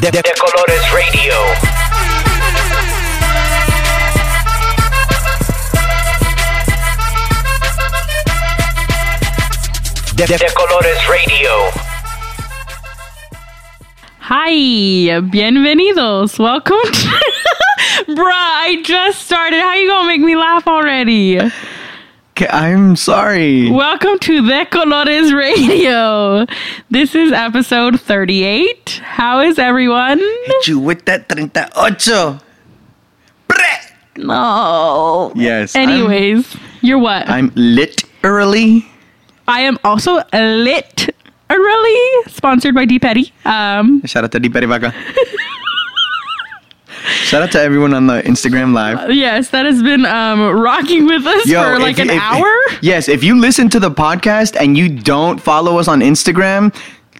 De, de Colores Radio. De, de Colores Radio. Hi, bienvenidos. Welcome. To- Bruh, I just started. How you gonna make me laugh already? I'm sorry. Welcome to De Colores Radio. This is episode 38. How is everyone? Hit you with that 38. Breh. No. Yes. I'm- Anyways, you're what? I'm, literally. I am also lit. Really sponsored by Deep Eddy. Um, Shout out to Di Perivaca. Shout out to everyone on the Instagram live. yes, that has been um, rocking with us for if like you- an if- hour. Yes, if you listen to the podcast and you don't follow us on Instagram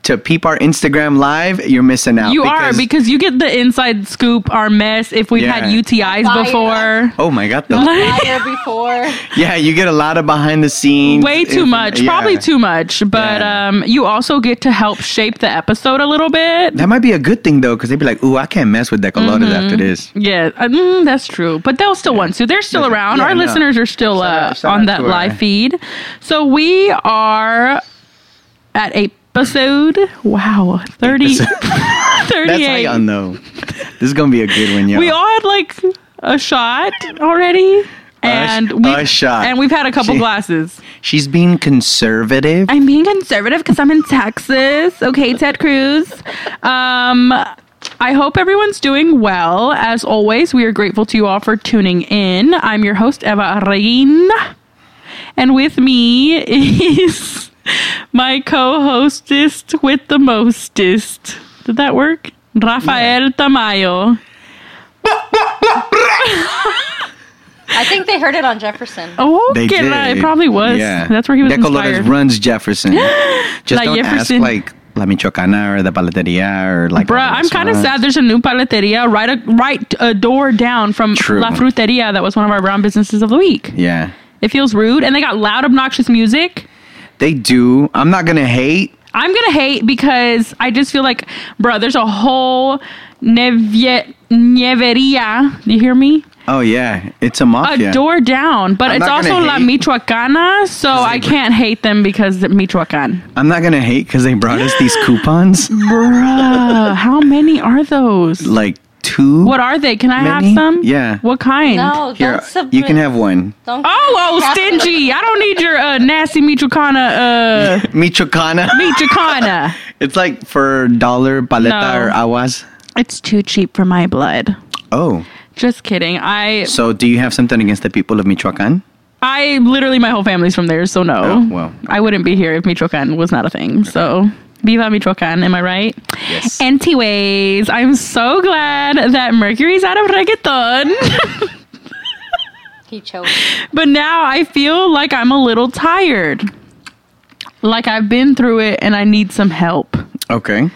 to peep our Instagram live, you're missing out. You are because you get the inside scoop, our mess. If we've had UTIs Fire. before, Oh my god. the- fire before. yeah, you get a lot of behind the scenes. way too inf- much, yeah. probably too much. But Yeah. um, you also get to help shape the episode a little bit. That might be a good thing though, because they'd be like, "Ooh, I can't mess with De Colores Mm-hmm. after this." Yeah, uh, mm, that's true. But they'll still want to. They're still Yeah. around. Yeah, our no. listeners are still Shout uh, out- shout on that live feed. So we are at episode. Wow, 30, Episode. That's 38. how y'all know. This is gonna be a good one, y'all. we all had like a shot already. And sh- we a shot. and we've had a couple She- glasses. She's being conservative. I'm being conservative because I'm in Texas. Okay, Ted Cruz. Um, I hope everyone's doing well. As always, we are grateful to you all for tuning in. I'm your host, Eva Reina. And with me is my co hostess with the mostest. Did that work? Rafael Tamayo. I think they heard it on Jefferson. Oh, They get did. it. It probably was. Yeah. That's where he was De Colores inspired. runs Jefferson. Just La don't Jefferson. ask like La Michoacana or the Paleteria or like. Bruh, I'm kind of sad. There's a new paleteria right a, right a door down from True. La Fruteria. That was one of our brown businesses of the week. Yeah, It feels rude, and they got loud, obnoxious music. They do. I'm not gonna hate. I'm gonna hate because I just feel like, bruh, there's a whole nevie- neveria. You hear me? Oh yeah, it's a mafia. A door down, but I'm it's also La. Michoacana, so I can't hate them because Michoacan. I'm not gonna hate because they brought us these coupons. Bruh, how many are those? like two. What are they? Can I have some? Yeah. What kind? No, Here, don't submit. you can have one. Don't Oh, oh, Crap it up. stingy! I don't need your uh, nasty Michoacana. Uh, Michoacana. Michoacana. it's like for dollar paleta No. or aguas. It's too cheap for my blood. Oh, Just kidding. I, so do you have something against the people of Michoacan? I literally my whole family's from there, so no. Oh, well. I wouldn't be here if Michoacan was not a thing. So, viva Michoacan! Am I right? Yes. Anyways, I'm so glad that Mercury's out of retrograde. He chose. But now I feel like I'm a little tired. Like I've been through it and I need some help. Okay.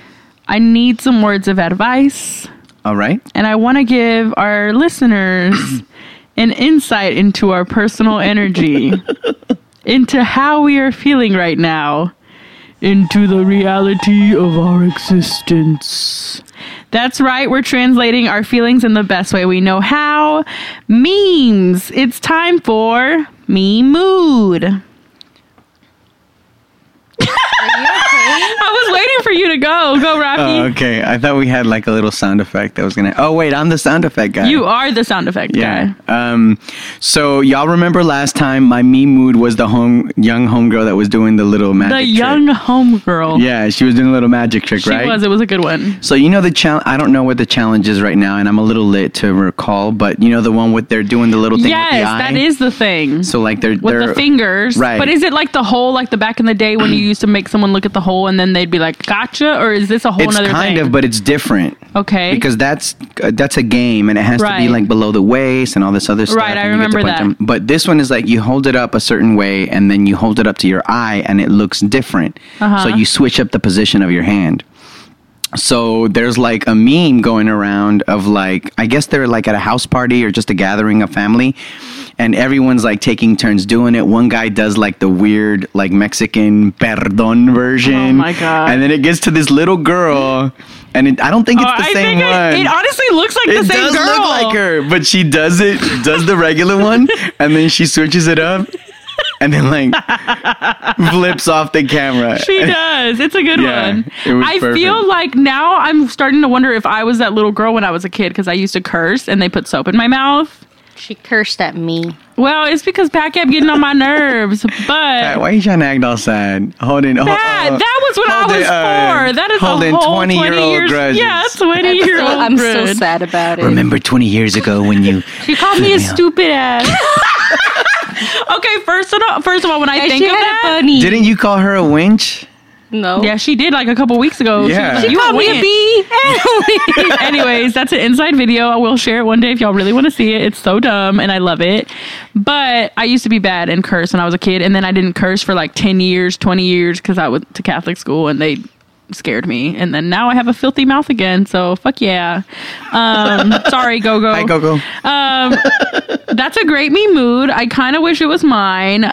I need some words of advice. All right. And I want to give our listeners an insight into our personal energy, into how we are feeling right now, into the reality of our existence. That's right, we're translating our feelings in the best way we know how. Memes. It's time for Meme Mood. Are you okay? I was waiting for you to go. Go, Rafi. Oh, okay. I thought we had like a little sound effect that was gonna. Oh wait, I'm the sound effect guy. You are the sound effect Yeah. guy. Um. So y'all remember last time my me mood was the home young homegirl that was doing the little magic. The trick. young homegirl. Yeah, she was doing a little magic trick, She right? was. It was a good one. So you know the challenge. I don't know what the challenge is right now, and I'm a little lit to recall. But you know the one with they're doing the little thing with the Yes, that is the thing. So like they're with they're the fingers. Right. But is it like the hole, like the back in the day when you used to make someone look at the hole and then they'd be like, "Gotcha," or is this a whole It's other kind thing? of, but it's different. okay. because that's uh, that's a game and it has to be like below the waist and all this other stuff. Right, I and you get to remember that. 'em. But this one is like you hold it up a certain way and then you hold it up to your eye and it looks different. Uh-huh. So you switch up the position of your hand. So there's like a meme going around of like I guess they're like at a house party or just a gathering of family and everyone's like taking turns doing it. One guy does like the weird like Mexican perdon version. Oh my God. And then it gets to this little girl and it, I don't think it's Oh, the I same one. it, it honestly looks like It the same girl. It does girl. look like her, but she does it, does the regular one, and then she switches it up, and then like flips off the camera. She does. It's a good Yeah, one. it was I perfect. feel like now I'm starting to wonder if I was that little girl when I was a kid because I used to curse and they put soap in my mouth. She cursed at me. Well, it's because Pat kept getting on my nerves. But Pat, why are you trying to act all sad? Holding, hold, Pat, uh, that was what I holding, was uh, for. That is holding a whole 20 20 year old years. grudges. Yeah, 20 I'm year so, old I'm so sad about it. Remember 20 years ago when you She called me a stupid ass. okay, first of all, first of all, when I And think of that, bunny. didn't you call her a winch? No. yeah, she did like a couple weeks ago. Yeah. was like, She you called me a bee. Anyways, that's an inside video. I will share it one day if y'all really want to see it. It's so dumb and I love it. But I used to be bad and curse when I was a kid, and then I didn't curse for like ten years, twenty years because I went to Catholic school and they scared me. And then now I have a filthy mouth again. So fuck yeah. Um, sorry, go go. Hi, Coco. Um, that's a great me mood. I kind of wish it was mine.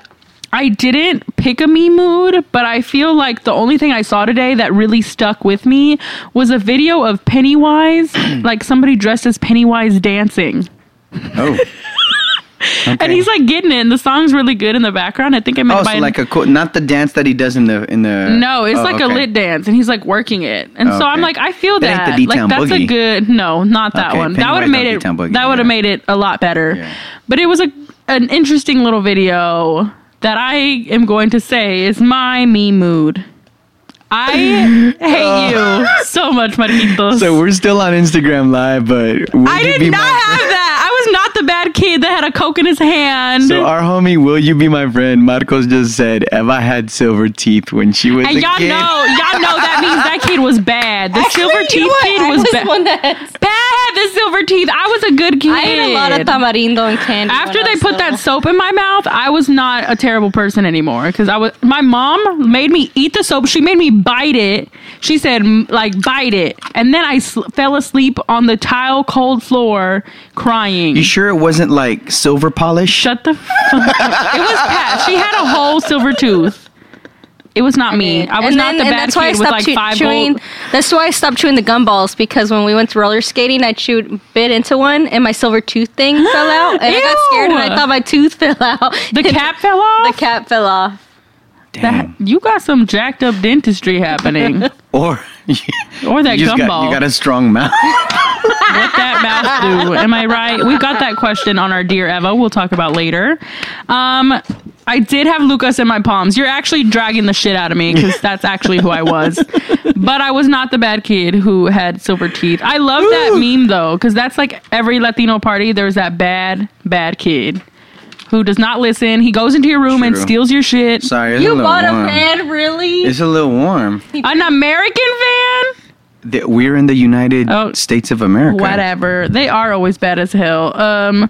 I didn't pick a me mood, but I feel like the only thing I saw today that really stuck with me was a video of Pennywise, like somebody dressed as Pennywise dancing. Oh. And he's like getting it, and the song's really good in the background. I think I meant Oh, by so like a co- not the dance that he does in the in the. no, it's Oh, like a lit dance, and he's like working it, and so I'm like, I feel That that. like that's a good. No, not that Okay, one. That would have made it. Boogie, that would have yeah. made it a lot better. Yeah. But it was a an interesting little video that I am going to say is my me mood. I hate you so much, Mariquitos. Uh. So we're still on Instagram Live, but I did not my have that. I was not the bad kid that had a coke in his hand. So our homie, will you be my friend? Marcos just said Eva had silver teeth when she was and a y'all kid. know, y'all know that means that kid was bad. The silver You teeth know kid I was, was bad. one that had, Bad had the silver teeth. I was a good kid. I ate a lot of tamarindo and candy. After they put little. that soap in my mouth, I was not a terrible person anymore because I was. My mom made me eat the soap. She made me bite it. She said, like bite it, and then I sl- fell asleep on the tile cold floor crying. You sure it wasn't like silver polish? Shut the fuck up. It was Pat. She had a whole silver tooth. It was not me. I was And not then- the bad that's why I kid with stopped like chew- five chewing. gold. That's why I stopped chewing the gumballs because when we went to roller skating, I chewed bit into one and my silver tooth thing fell out, and I got scared and I thought my tooth fell out. The cap fell off. the cap fell off. That- you got some jacked up dentistry happening. Or Or that you gumball. got, you got a strong mouth. what that mouth do? Am I right? We've got that question on our Dear Eva. We'll talk about later. Um, I did have Lucas in my palms. You're actually dragging the shit out of me because that's actually who I was. But I was not the bad kid who had silver teeth. I love that meme though because that's like every Latino party. There's that bad, bad kid who does not listen. He goes into your room and True. steals your shit. Sorry, it's a You little bought a warm. fan, really? It's a little warm. An American van? Th- We're in the United Oh. States of America. whatever. They are always bad as hell. Um,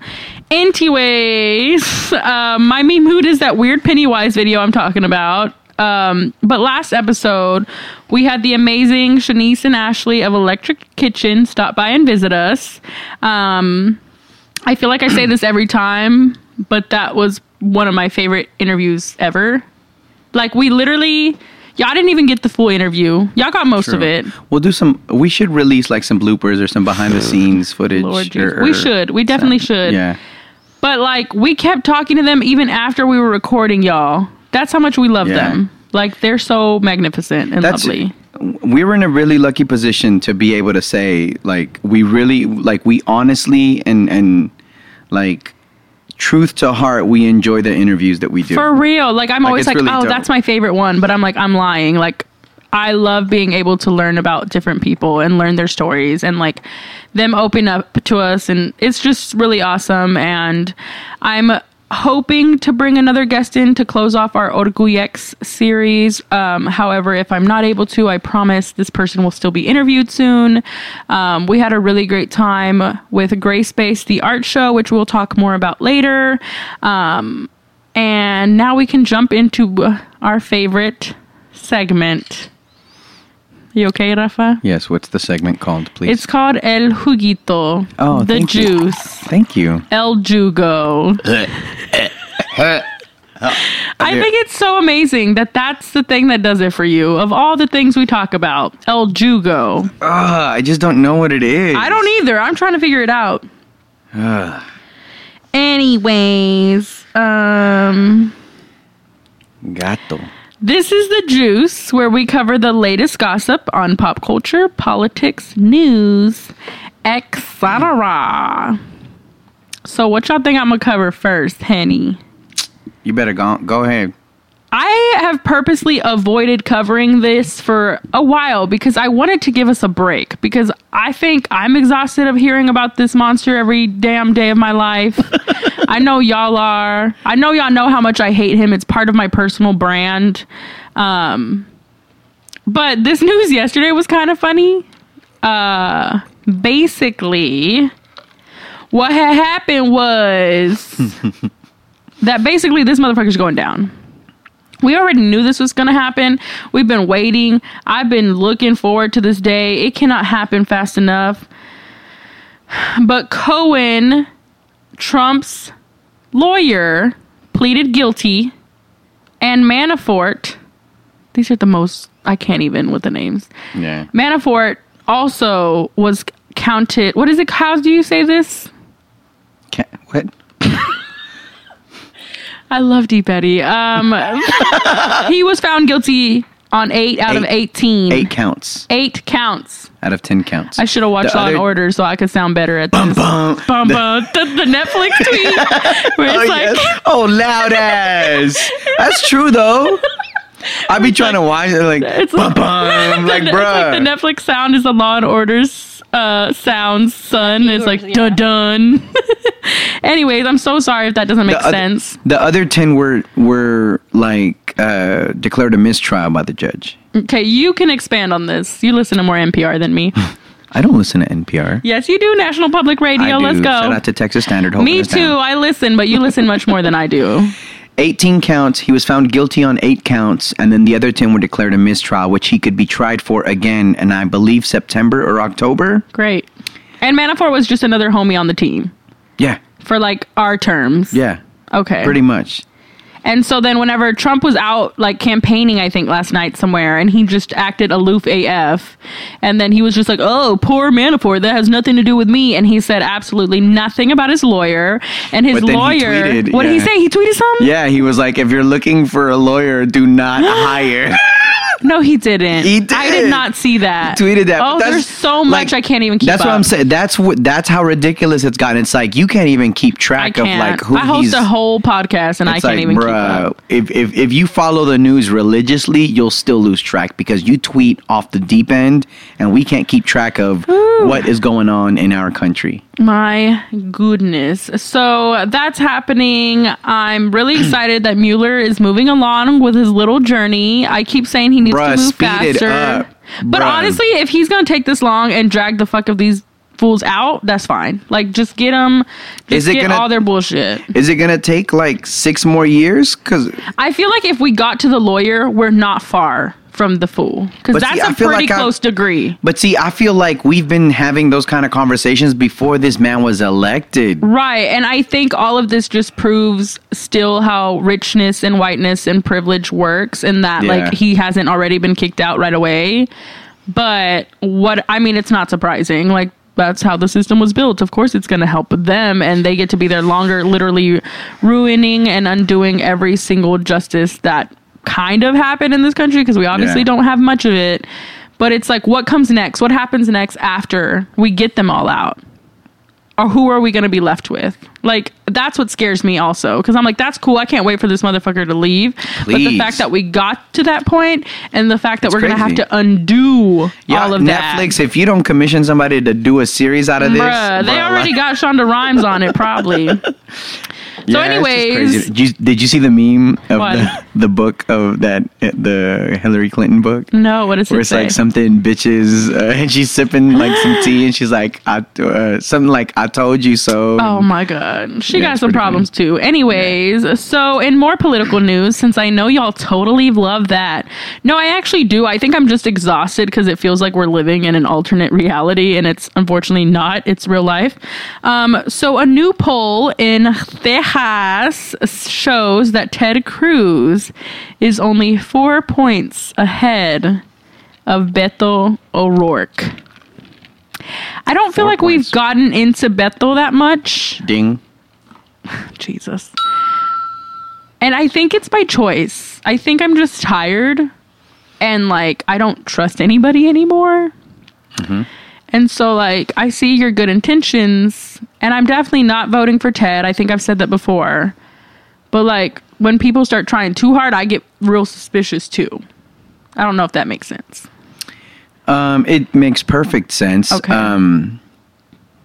anyways, um, my me mood is that weird Pennywise video I'm talking about. Um, but last episode, we had the amazing Shanice and Ashley of Electric Kitchen stop by and visit us. Um, I feel like I say this every time, but that was one of my favorite interviews ever. Like, we literally, y'all didn't even get the full interview. Y'all got most of it. We'll do some. We should release like some bloopers or some behind the scenes footage. Lord or- Jesus. We should. We definitely some- should. Yeah. But like we kept talking to them even after we were recording y'all. That's how much we love Yeah. them. Like they're so magnificent and That's lovely. we were in a really lucky position to be able to say like we really like we honestly and and like truth to heart we enjoy the interviews that we do. For real. Like I'm Like, always like, really oh, dope. that's my favorite one, but I'm like I'm lying. Like I love being able to learn about different people and learn their stories and like them open up to us and it's just really awesome and I'm hoping to bring another guest in to close off our Orgullex series. Um, however, if I'm not able to, I promise this person will still be interviewed soon. Um, we had a really great time with Gray Space, the art show, which we'll talk more about later. Um, and now we can jump into uh, our favorite segment. You okay, Rafa? yes, what's the segment called, please? It's called El Juguito. Oh, the thank you. juice. Thank you. El Jugo. I think it's so amazing that that's the thing that does it for you. Of all the things we talk about, El Jugo. Ugh, I just don't know what it is. I don't either. I'm trying to figure it out. Ugh. Anyways, um, Gato. This is the juice where we cover the latest gossip on pop culture, politics, news, etc. So, what y'all think I'm gonna cover first, Henny? You better go. Go ahead. I have purposely avoided covering this for a while because I wanted to give us a break because I think I'm exhausted of hearing about this monster every damn day of my life. I know y'all are. I know y'all know how much I hate him. It's part of my personal brand. Um, but this news yesterday was kind of funny. Uh, basically, what had happened was that basically this motherfucker's going down. We already knew this was going to happen. We've been waiting. I've been looking forward to this day. It cannot happen fast enough. But Cohen, Trump's lawyer, pleaded guilty, and Manafort, these are the most, I can't even with the names. Yeah. Manafort also was counted. What is it? How do you say this? Ca what? I love Deep Eddy. Um, he was found guilty on eight out of Eight. 18. Eight counts Eight counts. out of ten counts. I should have watched The Law and other- Order so I could sound better at this. Bum. Bum, bum. The, the Netflix tweet where Oh, it's like, yes. oh, loud ass. That's true though. I be trying to watch it like, It's bum, like- bum, like, it's like bruh. the Netflix sound is the Law and Order's uh, sounds, son. It's like Yeah. dun dun. Anyways, I'm so sorry if that doesn't make The oth- sense. The other ten were were like uh, declared a mistrial by the judge. Okay, you can expand on this. You listen to more NPR than me. I don't listen to NPR. yes, you do. National Public Radio. I do. Let's go. Shout out to Texas Standard. holding Me too. down. I listen, but you listen much more than I do. 18 counts. He was found guilty on eight counts, and then the other 10 were declared a mistrial, which he could be tried for again, and I believe September or October. Great. And Manafort was just another homie on the team Yeah, for like our terms. yeah, Okay. pretty much. And so then whenever Trump was out like campaigning, I think last night somewhere, and he just acted aloof AF, and then he was just like, "Oh, poor Manafort, that has nothing to do with me," and he said absolutely nothing about his lawyer and his But then he lawyer. tweeted, what did he say? He tweeted something? Yeah, he was like, if you're looking for a lawyer, do not hire. No, he didn't. He did. I did. not see that. tweeted that. Oh, there's so much like, I can't even keep That's up. what I'm saying. That's what. That's how ridiculous it's gotten. It's like you can't even keep track of like who I host a whole podcast and I can't like, even keep bruh. If, if if you follow the news religiously, you'll still lose track because you tweet off the deep end, and we can't keep track of what is going on in our country. My goodness. So that's happening. I'm really excited that Mueller is moving along with his little journey. I keep saying he needs Bruh, to move speed it faster. up. But Bruh. honestly, if he's to take this long and drag the fuck of these fools out, that's fine. Like, just get them, Is it get gonna- all their bullshit. Is it gonna take like six more years? Because I feel like if we got to the lawyer, we're not far from the fool. Because that's see, I a pretty like I- close degree. but see, I feel like we've been having those kind of conversations before this man was elected. Right. And I think all of this just proves still how richness and whiteness and privilege works and that Yeah. like he hasn't already been kicked out right away. But what I mean it's not surprising. Like that's how the system was built. Of course it's going to help them and they get to be there longer literally ruining and undoing every single justice that kind of happen in this country because we obviously Yeah. don't have much of it. But it's like what comes next? What happens next after we get them all out? or who are we going to be left with? Like that's what scares me also because I'm like that's cool. I can't wait for this motherfucker to leave. But the fact that we got to that point and the fact that we're going to have to undo Yeah, all of that. Netflix. If you don't commission somebody to do a series out of this, they bruh, already like- got Shonda Rhimes on it, probably. So, Yeah, anyways, did you, did you see the meme of What? the, the book of that the Hillary Clinton book? no, what is does Where it it's say? like something bitches, uh, and she's sipping like some tea, and she's like, "I uh, something like I told you so." Oh my god. She Yeah, got some problems too. Anyways, so in more political news, since I know y'all totally love that. No, I actually do. I think I'm just exhausted because it feels like we're living in an alternate reality and it's unfortunately not. It's real life. Um, so a new poll in Pass shows that Ted Cruz is only four points ahead of Beto O'Rourke. I don't feel Four like points. we've gotten into Beto that much. Ding. Jesus. And I think it's by choice. I think I'm just tired and like I don't trust anybody anymore. Mm-hmm. And so like I see your good intentions and I'm definitely not voting for Ted. I think I've said that before. But like when people start trying too hard, I get real suspicious too. I don't know if that makes sense. Um, it makes perfect sense. Okay. Um,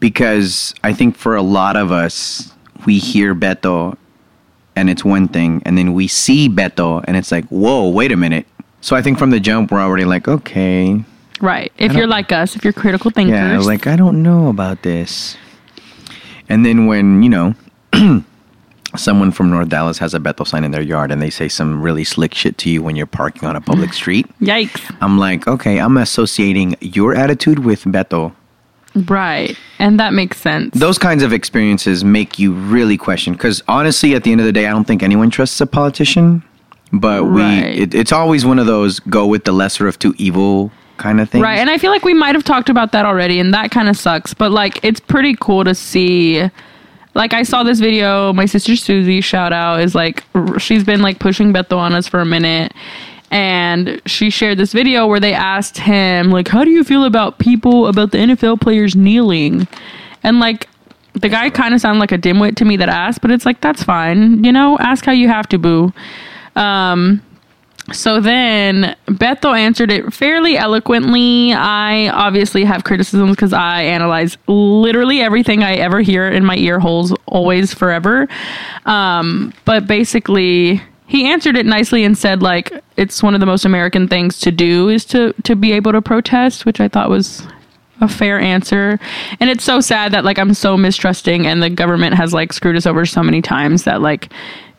because I think for a lot of us, we hear Beto and it's one thing, and then we see Beto and it's like, whoa, wait a minute. So I think from the jump, we're already like, okay, Right. If you're like us, if you're critical thinkers. yeah, like I don't know about this. And then when you know someone from North Dallas has a Beto sign in their yard and they say some really slick shit to you when you're parking on a public street, Yikes. I'm like, okay, I'm associating your attitude with Beto. Right. And that makes sense. Those kinds of experiences make you really question. Because honestly, at the end of the day, I don't think anyone trusts a politician. But we, Right. it, it's always one of those go with the lesser of two evil kind of thing. Right, and I feel like we might have talked about that already, and that kind of sucks. But like, it's pretty cool to see. Like, I saw this video. My sister Susie, shout out, is like she's been like pushing Beto on us for a minute, and she shared this video where they asked him like, "How do you feel about people about the NFL players kneeling?" And like, the guy kind of sounded like a dimwit to me that asked, but it's like that's fine, you know. Ask how you have to, boo. Um, so then Bethel answered it fairly eloquently. I obviously have criticisms because I analyze literally everything I ever hear in my ear holes, always, forever. Um, but basically, he answered it nicely and said like it's one of the most American things to do is to to be able to protest, which I thought was a fair answer. And it's so sad that like I'm so mistrusting and the government has like screwed us over so many times that like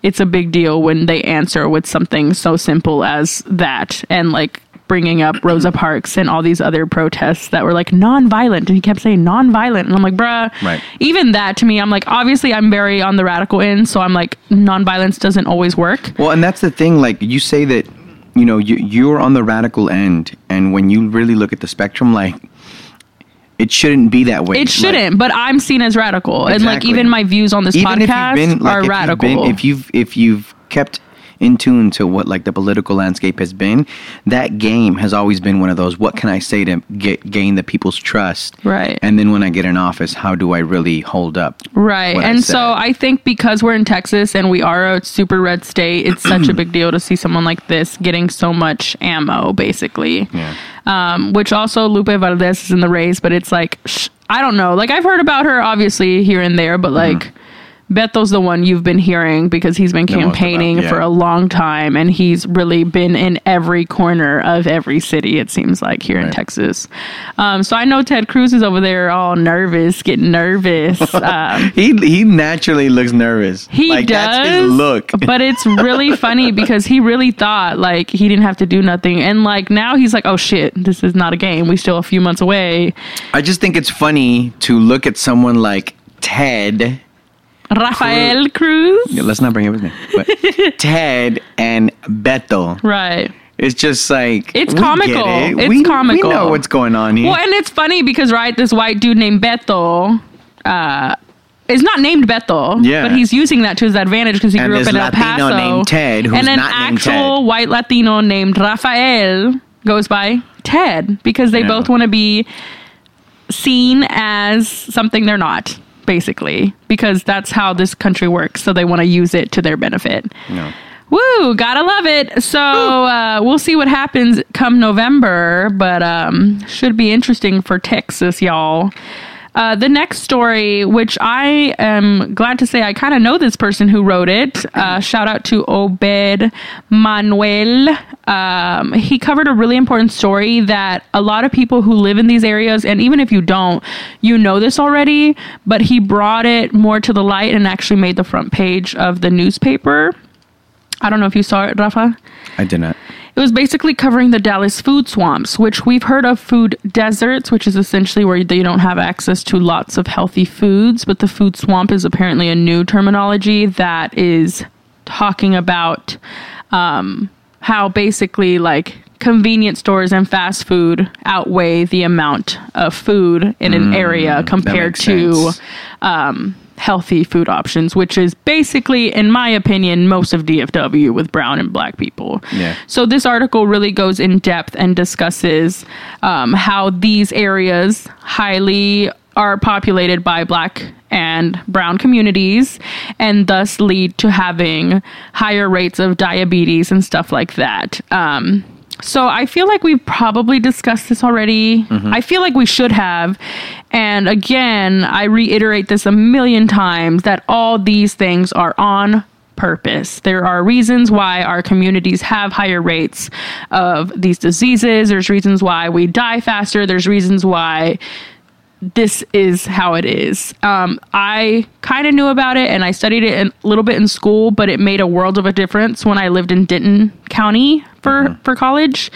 it's a big deal when they answer with something so simple as that and like bringing up Rosa mm-hmm. Parks and all these other protests that were like non-violent. And he kept saying non-violent. And I'm like bruh. Right. even that to me I'm like obviously I'm very on the radical end. So I'm like non-violence doesn't always work. Well, and that's the thing. Like you say that, you know, you, you're on the radical end, and when you really look at the spectrum, like it shouldn't be that way. it shouldn't but I'm seen as radical. And like even my views on this Even if podcast you've been, like, are if you've radical. been- if you've if you've kept in tune to what like the political landscape has been, that game has always been one of those. What can I say to get gain the people's trust? Right. And then when I get in office, how do I really hold up? Right. what I And so. I think because we're in Texas and we are a super red state, it's such a big deal to see someone like this getting so much ammo, basically. Yeah. Um, which also Lupe Valdez is in the race, but it's like, sh- I don't know. Like, I've heard about her obviously here and there, but like, Beto's the one you've been hearing because he's been most about, campaigning yeah. for a long time and he's really been in every corner of every city, it seems like, here in Texas. Um, so I know Ted Cruz is over there all nervous, getting nervous. Um, He he naturally looks nervous. he like does. that's his look. but it's really funny because he really thought like he didn't have to do nothing. And like now he's like, oh shit, this is not a game. We still a few months away. I just think it's funny to look at someone like Ted. Rafael Cruz. Yeah, Let's not bring up his name, but Ted and Beto. Right. It's just like It's comical. it. It's we, comical. We know what's going on here. Well, and it's funny because right, this white dude named Beto, uh, is not named Beto, Yeah. but he's using that to his advantage because he And grew up in El Latino Paso. named Ted, who's and an actual white Latino named Rafael goes by Ted because they Yeah. both want to be seen as something they're not, basically, because that's how this country works. So they want to use it to their benefit. No. Woo, gotta love it. So uh, we'll see what happens come November, but um, should be interesting for Texas, y'all. Uh, the next story, which I am glad to say I kind of know this person who wrote it. Uh, shout out to Obed Manuel. Um, he covered a really important story that a lot of people who live in these areas, and even if you don't, you know this already, but he brought it more to the light and actually made the front page of the newspaper. I don't know if you saw it, Rafa. I did not. It was basically covering the Dallas food swamps, which we've heard of food deserts, which is essentially where they don't have access to lots of healthy foods. But the food swamp is apparently a new terminology that is talking about um, how basically like convenience stores and fast food outweigh the amount of food in an area compared to um, healthy food options, which is basically, in my opinion, most of DFW with brown and black people. Yeah. So this article really goes in depth and discusses um, how these areas highly are populated by black and brown communities and thus lead to having higher rates of diabetes and stuff like that. Um, so I feel like we've probably discussed this already. I feel like we should have. And again, I reiterate this a million times that all these things are on purpose. There are reasons why our communities have higher rates of these diseases. There's reasons why we die faster. There's reasons why this is how it is. Um, I kind of knew about it and I studied it in- a little bit in school, but it made a world of a difference when I lived in Denton County for, for college.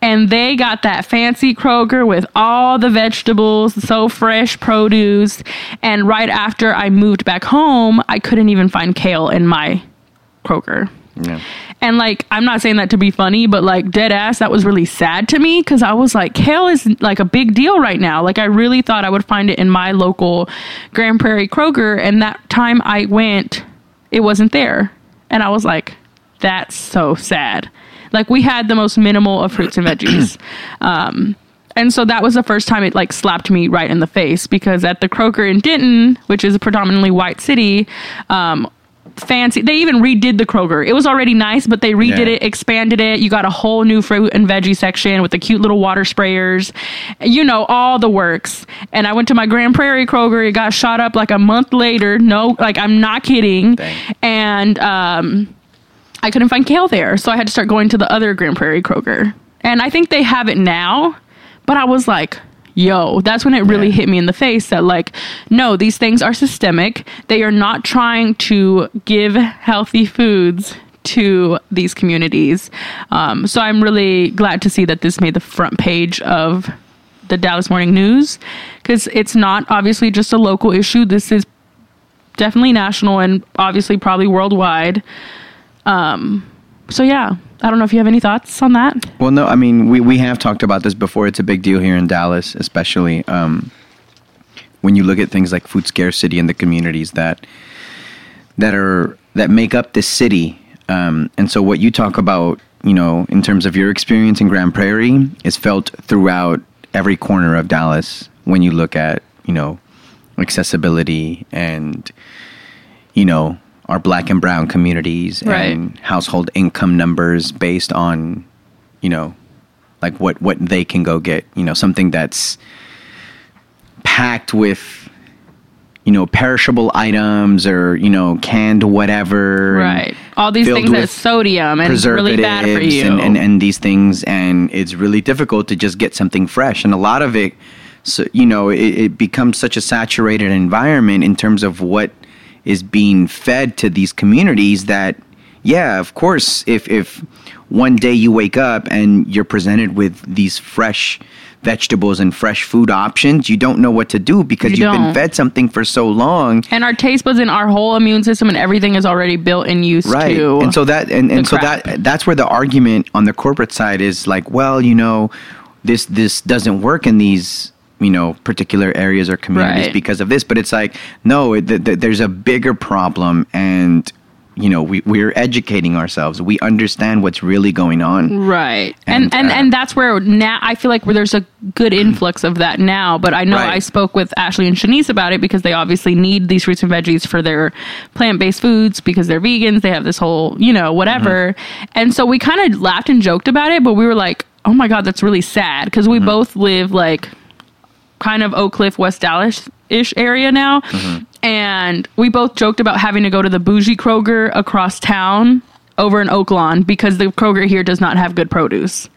And they got that fancy Kroger with all the vegetables, so fresh produce. And right after I moved back home, I couldn't even find kale in my Kroger. Yeah. And like, I'm not saying that to be funny, but like, dead ass, that was really sad to me because I was like, kale is like a big deal right now. Like, I really thought I would find it in my local Grand Prairie Kroger. And that time I went, it wasn't there. And I was like, that's so sad. Like, we had the most minimal of fruits and veggies. um, and so that was the first time it like slapped me right in the face because at the Kroger in Denton, which is a predominantly white city, um, fancy. They even redid the Kroger. It was already nice, but they redid Yeah. it, expanded it. You got a whole new fruit and veggie section with the cute little water sprayers. You know, all the works. And I went to my Grand Prairie Kroger. It got shot up like a month later. No, like I'm not kidding. Dang. And um, I couldn't find kale there, so I had to start going to the other Grand Prairie Kroger. And I think they have it now, but I was like, yo, that's when it really Yeah. hit me in the face that like, no, these things are systemic. They are not trying to give healthy foods to these communities. Um, so I'm really glad to see that this made the front page of the Dallas Morning News because it's not obviously just a local issue. This is definitely national and obviously probably worldwide. Um, so yeah, I don't know if you have any thoughts on that. Well, no, I mean, we, we have talked about this before. It's a big deal here in Dallas, especially um, when you look at things like food scarcity in the communities that that are that make up this city. Um, and so, what you talk about, you know, in terms of your experience in Grand Prairie, is felt throughout every corner of Dallas. When you look at, you know, accessibility and, you know, our black and brown communities Right. and household income numbers based on, you know, like what what they can go get. You know, something that's packed with you know perishable items or you know canned whatever Right. All these things that sodium and it's really bad for you. and, and, and these things and it's really difficult to just get something fresh and a lot of it so you know it, it becomes such a saturated environment in terms of what is being fed to these communities that yeah of course if if one day you wake up and you're presented with these fresh vegetables and fresh food options you don't know what to do because You you've been fed something for so long and our taste buds and our whole immune system and everything is already built and used right to. and so that and, and so crap. that that's where the argument on the corporate side is like well you know this this doesn't work in these you know particular areas or communities Right. because of this but it's like no it, th- th- there's a bigger problem and you know we, we're educating ourselves we understand what's really going on Right. And And, and, uh, and that's where now I feel like where there's a good influx of that now. But I know Right. I spoke with Ashley and Shanice about it because they obviously need these fruits and veggies for their plant based foods because they're vegans. They have this whole, you know, whatever. And so we kind of laughed and joked about it, but we were like, oh my God, that's really sad because we both live like kind of Oak Cliff, West Dallas ish area now. Mm-hmm. And we both joked about having to go to the bougie Kroger across town over in Oak Lawn because the Kroger here does not have good produce.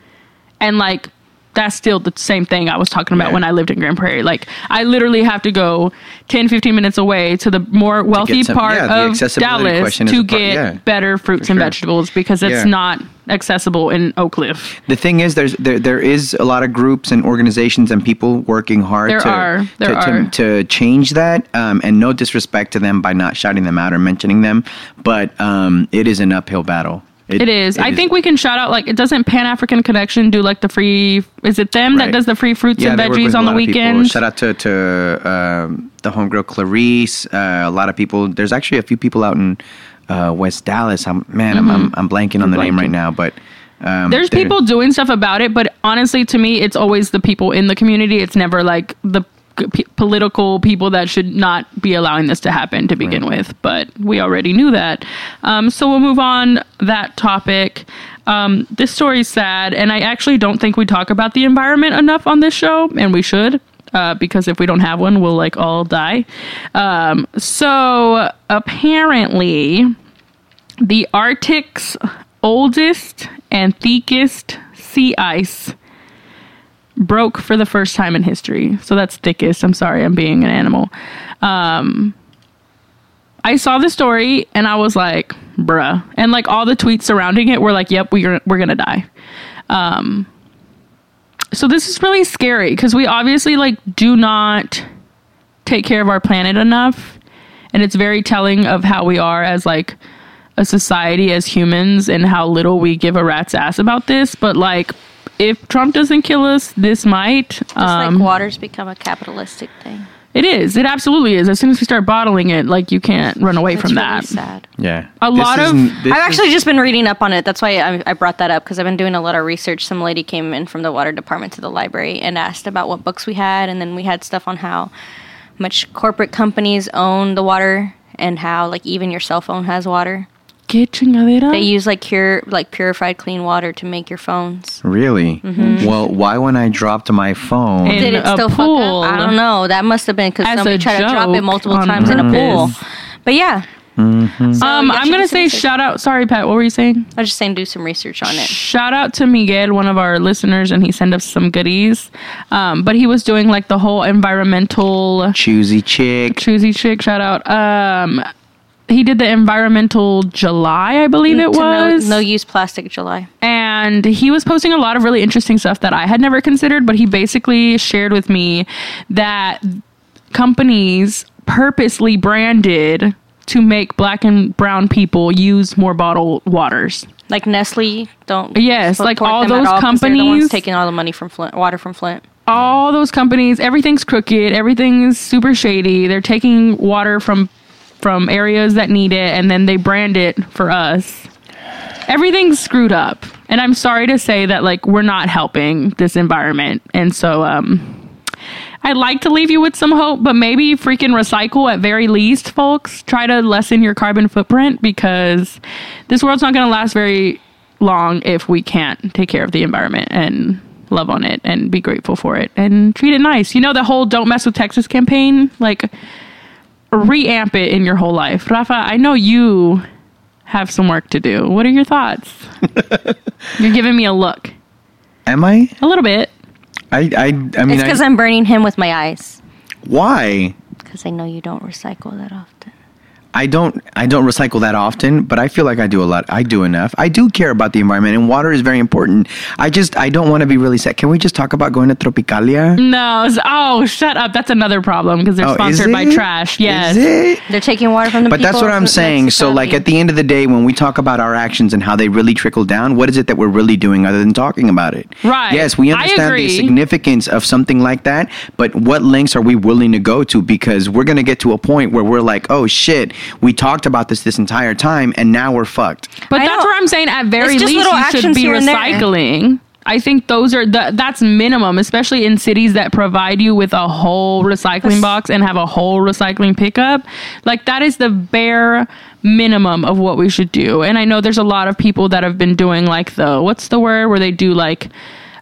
And like, that's still the same thing I was talking about Yeah. when I lived in Grand Prairie. Like I literally have to go 10, 15 minutes away to the more wealthy some- part yeah, of Dallas to part- get yeah, better fruits for and sure. vegetables because it's not accessible in Oak Cliff. The thing is, there's there, there is a lot of groups and organizations and people working hard There to, are. There to, are. To, to change that. Um, and no disrespect to them by not shouting them out or mentioning them, but um, it is an uphill battle. It is. I think we can shout out like it doesn't Pan African Connection do like the free is it them that does the free fruits and veggies on the weekend? Shout out to to um, the homegirl Clarice. Uh, a lot of people. There's actually a few people out in uh, West Dallas. I'm man, I'm, I'm I'm blanking on the name Mm-hmm. blanking. right now, but um, There's people doing stuff about it, but honestly, to me, it's always the people in the community. It's never like the p- political people that should not be allowing this to happen to begin with. But we already knew that. Um, so we'll move on that topic. Um, this is sad, and I actually don't think we talk about the environment enough on this show, and we should. Uh, because if we don't have one, we'll like all die. Um, so apparently, the Arctic's oldest and thickest sea ice broke for the first time in history. So that's thickest. I'm sorry, I'm being an animal. Um, I saw the story and I was like, bruh. And like all the tweets surrounding it were like, yep, we're, we're going to die. Um, so this is really scary because we obviously like do not take care of our planet enough. And it's very telling of how we are as like a society as humans and how little we give a rat's ass about this. But like, if Trump doesn't kill us, this might. Just Um, like water's become a capitalistic thing. it is. It absolutely is. As soon as we start bottling it, like you can't run away It's from really that. sad. yeah. A This lot of- I've actually just been reading up on it. That's why I, I brought that up because I've been doing a lot of research. Some lady came in from the water department to the library and asked about what books we had, and then we had stuff on how much corporate companies own the water and how like even your cell phone has water. Get chingadera. They use like pure like purified clean water to make your phones. Really? Well, why when I dropped my phone? In Did it a still pool. fuck up? I don't know. That must have been because somebody tried to drop it multiple on times in a pool. But yeah. So um, yeah, I'm gonna say research. shout out. Sorry, Pat. What were you saying? I was just saying do some research on it. Shout out to Miguel, one of our listeners, and he sent us some goodies. Um, but he was doing like the whole environmental Choosy chick. choosy chick. Shout out. Um, he did the environmental July, I believe it To no, was. no use plastic July. and he was posting a lot of really interesting stuff that I had never considered, but he basically shared with me that companies purposely branded to make black and brown people use more bottled waters. Like Nestle, don't Yes, like all those the companies- ones taking all the money from Flint, water from Flint. all those companies, everything's crooked, everything's super shady. They're taking water from from areas that need it and then they brand it for us. Everything's screwed up. And I'm sorry to say that like we're not helping this environment. And so um I'd like to leave you with some hope, but maybe freaking recycle at very least, folks. Try to lessen your carbon footprint because this world's not going to last very long if we can't take care of the environment and love on it and be grateful for it and treat it nice. You know, the whole Don't Mess with Texas campaign? Like, reamp it in your whole life. Rafa, I know you have some work to do. What are your thoughts? You're giving me a look. Am I? A little bit. I I I mean, It's because I, I'm burning him with my eyes. why? Because I know you don't recycle that often. I don't I don't recycle that often, but I feel like I do a lot. I do enough. I do care about the environment, and water is very important. I just I don't want to be really sad. Can we just talk about going to Tropicalia? No. Oh, shut up. That's another problem because they're Oh, sponsored by trash. Yes. Is it? They're taking water from the But that's what I'm saying. So, like at the end of the day, when we talk about our actions and how they really trickle down, what is it that we're really doing other than talking about it? Right. Yes, we understand the significance of something like that, but what lengths are we willing to go to? Because we're going to get to a point where we're like, oh shit, we talked about this this entire time, and now we're fucked. But I that's know. where I'm saying at very least you should be here and there. recycling. I think those are the, that's minimum, especially in cities that provide you with a whole recycling box and have a whole recycling pickup. Like that is the bare minimum of what we should do. And I know there's a lot of people that have been doing like the what's the word where they do like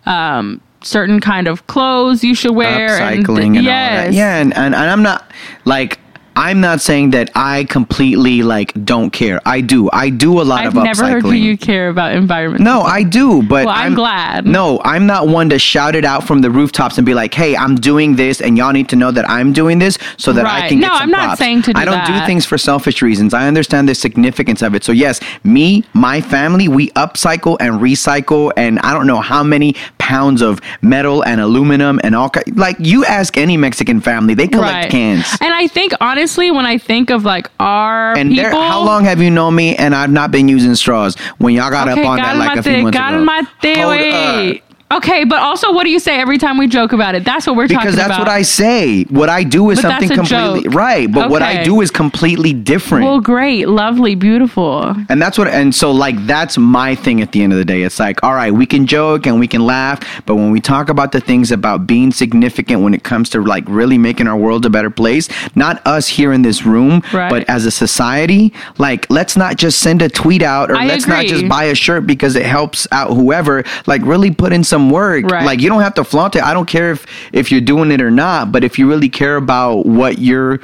um certain kind of clothes you should wear Upcycling and, all yes. that. Yeah, and, and, and I'm not like I'm not saying that I completely like don't care. I do. I do a lot of. I've never heard you care about environment. No, I do, but Well, I'm glad. No, I'm not one to shout it out from the rooftops and be like, "Hey, I'm doing this, and y'all need to know that I'm doing this so that I Right. can get No, some I'm not props." saying to do that. I don't do things for selfish reasons. I understand the significance of it. So yes, me, my family, we upcycle and recycle, and I don't know how many pounds of metal and aluminum and all. Like you ask any Mexican family, they collect cans. And I think honestly, when I think of like our And people, how long have you known me? And I've not been using straws. When y'all got Okay, up on that like a few months ago. Hold up. Okay, but also, what do you say every time we joke about it? That's what we're Because talking about. Because that's what I say. What I do is But something completely joke. right. But what I do is completely different. Well, great, lovely, beautiful. and that's what and so like that's my thing at the end of the day. It's like, all right, we can joke and we can laugh, but when we talk about the things about being significant when it comes to like really making our world a better place, not us here in this room, Right. but as a society, like let's not just send a tweet out or I let's not just buy a shirt because it helps out whoever. Like really put in some work. Right. Like you don't have to flaunt it. I don't care if if you're doing it or not, but if you really care about what you're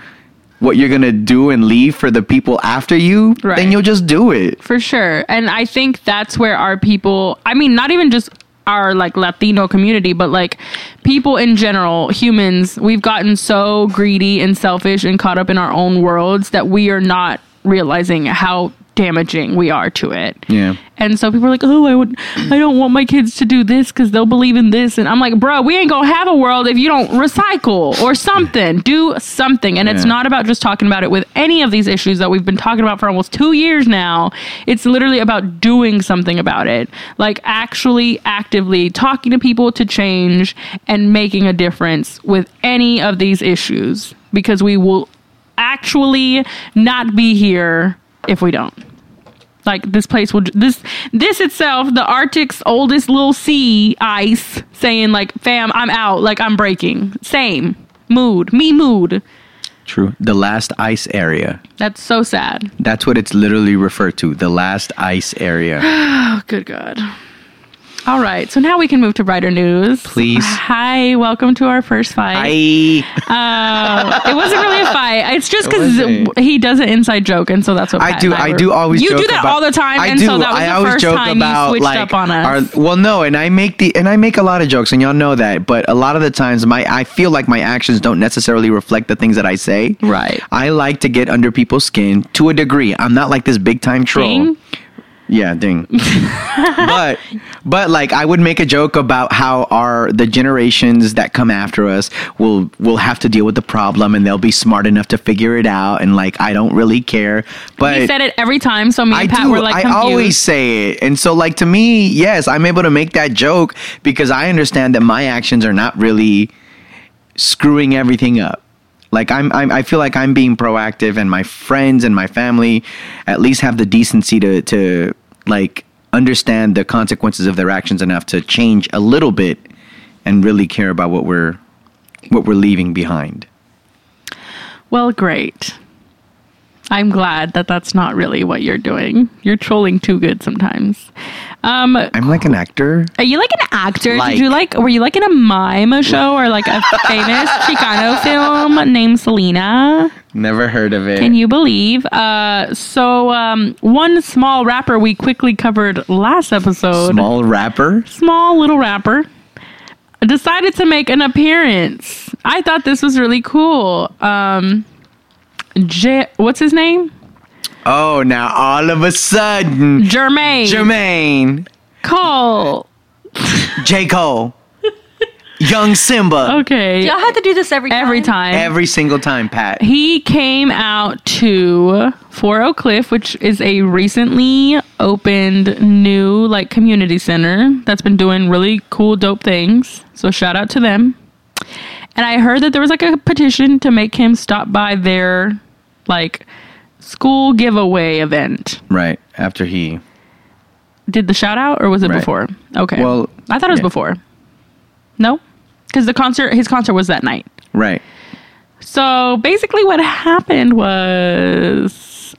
what you're gonna do and leave for the people after you, Right. then you'll just do it. For sure. And I think that's where our people, I mean, not even just our like Latino community, but like people in general, humans, we've gotten so greedy and selfish and caught up in our own worlds that we are not realizing how damaging we are to it. Yeah. And so people are like, "Oh, I would, I don't want my kids to do this because they'll believe in this." And I'm like, "Bro, we ain't gonna have a world if you don't recycle or something. Do something." And it's not about just talking about it with any of these issues that we've been talking about for almost two years now. It's literally about doing something about it, like actually actively talking to people to change and making a difference with any of these issues because we will actually not be here if we don't like this place will this this itself the arctic's oldest little sea ice saying like fam i'm out like i'm breaking same mood me mood True. The last ice area. that's so sad That's what it's literally referred to. The last ice area. oh good god all right so now we can move to brighter news Please. hi welcome to our first fight I uh, it wasn't really a fight it's just because he does an inside joke and so that's what I Pat do. and I do always. you do that about- all the time I and do. so that was I the always first joke time about you switched like. up on us our- well, no, and I make the and I make a lot of jokes, and y'all know that. But a lot of the times, my I feel like my actions don't necessarily reflect the things that I say. Right. I like to get under people's skin to a degree. I'm not like this big time troll. Ding. Yeah, ding. but but like I would make a joke about how our the generations that come after us will will have to deal with the problem and they'll be smart enough to figure it out and like I don't really care. But he said it every time so me I and Pat do. were like I confused. always say it. And so like to me, yes, I'm able to make that joke because I understand that my actions are not really screwing everything up. Like I'm, I'm I feel like I'm being proactive and my friends and my family at least have the decency to to like understand the consequences of their actions enough to change a little bit and really care about what we're what we're leaving behind. Well, great. I'm glad that that's not really what you're doing. You're trolling too good sometimes. Um, I'm like an actor. are you like an actor? Like- Did you like? Were you like in a mime show or like a famous Chicano film named Selena? Never heard of it. Can you believe? Uh, so um, one small rapper we quickly covered last episode. Small rapper? small little rapper decided to make an appearance. I thought this was really cool. Um, J- what's his name? Oh, now all of a sudden, Jermaine. Jermaine, Cole. J. Cole, Young Simba, Okay. Y'all have to do this every time. Every time. every single time, Pat. he came out to Four Oak Cliff, which is a recently opened new like community center that's been doing really cool, dope things. So shout out to them. And I heard that there was like a petition to make him stop by their like school giveaway event. Right after he, Did the shout out or was it Right. before? Okay. Well, I thought it was yeah. before. No? Because the concert, his concert was that night. right, So basically, what happened was